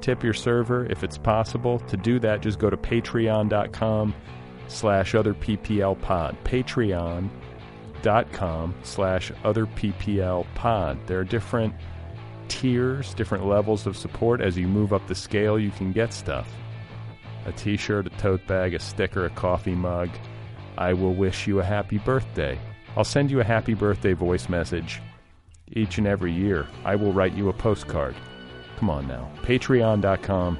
Tip your server if it's possible. To do that, just go to patreon.com slash other PPL pod. Patreon.com slash other PPL pod. There are different tiers, different levels of support. As you move up the scale, you can get stuff a t shirt, a tote bag, a sticker, a coffee mug. I will wish you a happy birthday. I'll send you a happy birthday voice message each and every year. I will write you a postcard. Come on now. Patreon.com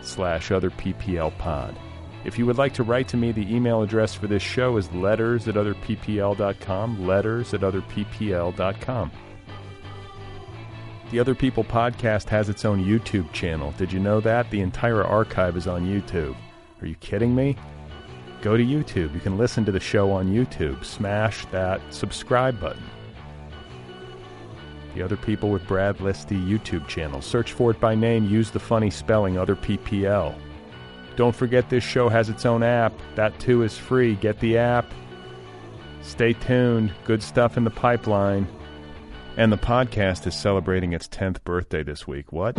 slash other PPL pod. If you would like to write to me, the email address for this show is letters at otherppl.com, letters at otherppl.com. The Other People podcast has its own YouTube channel. Did you know that? The entire archive is on YouTube. Are you kidding me? Go to YouTube. You can listen to the show on YouTube. Smash that subscribe button. The Other People with Brad Listi YouTube channel. Search for it by name. Use the funny spelling Other PPL. Don't forget this show has its own app. That too is free. Get the app. Stay tuned. Good stuff in the pipeline. And the podcast is celebrating its 10th birthday this week. What?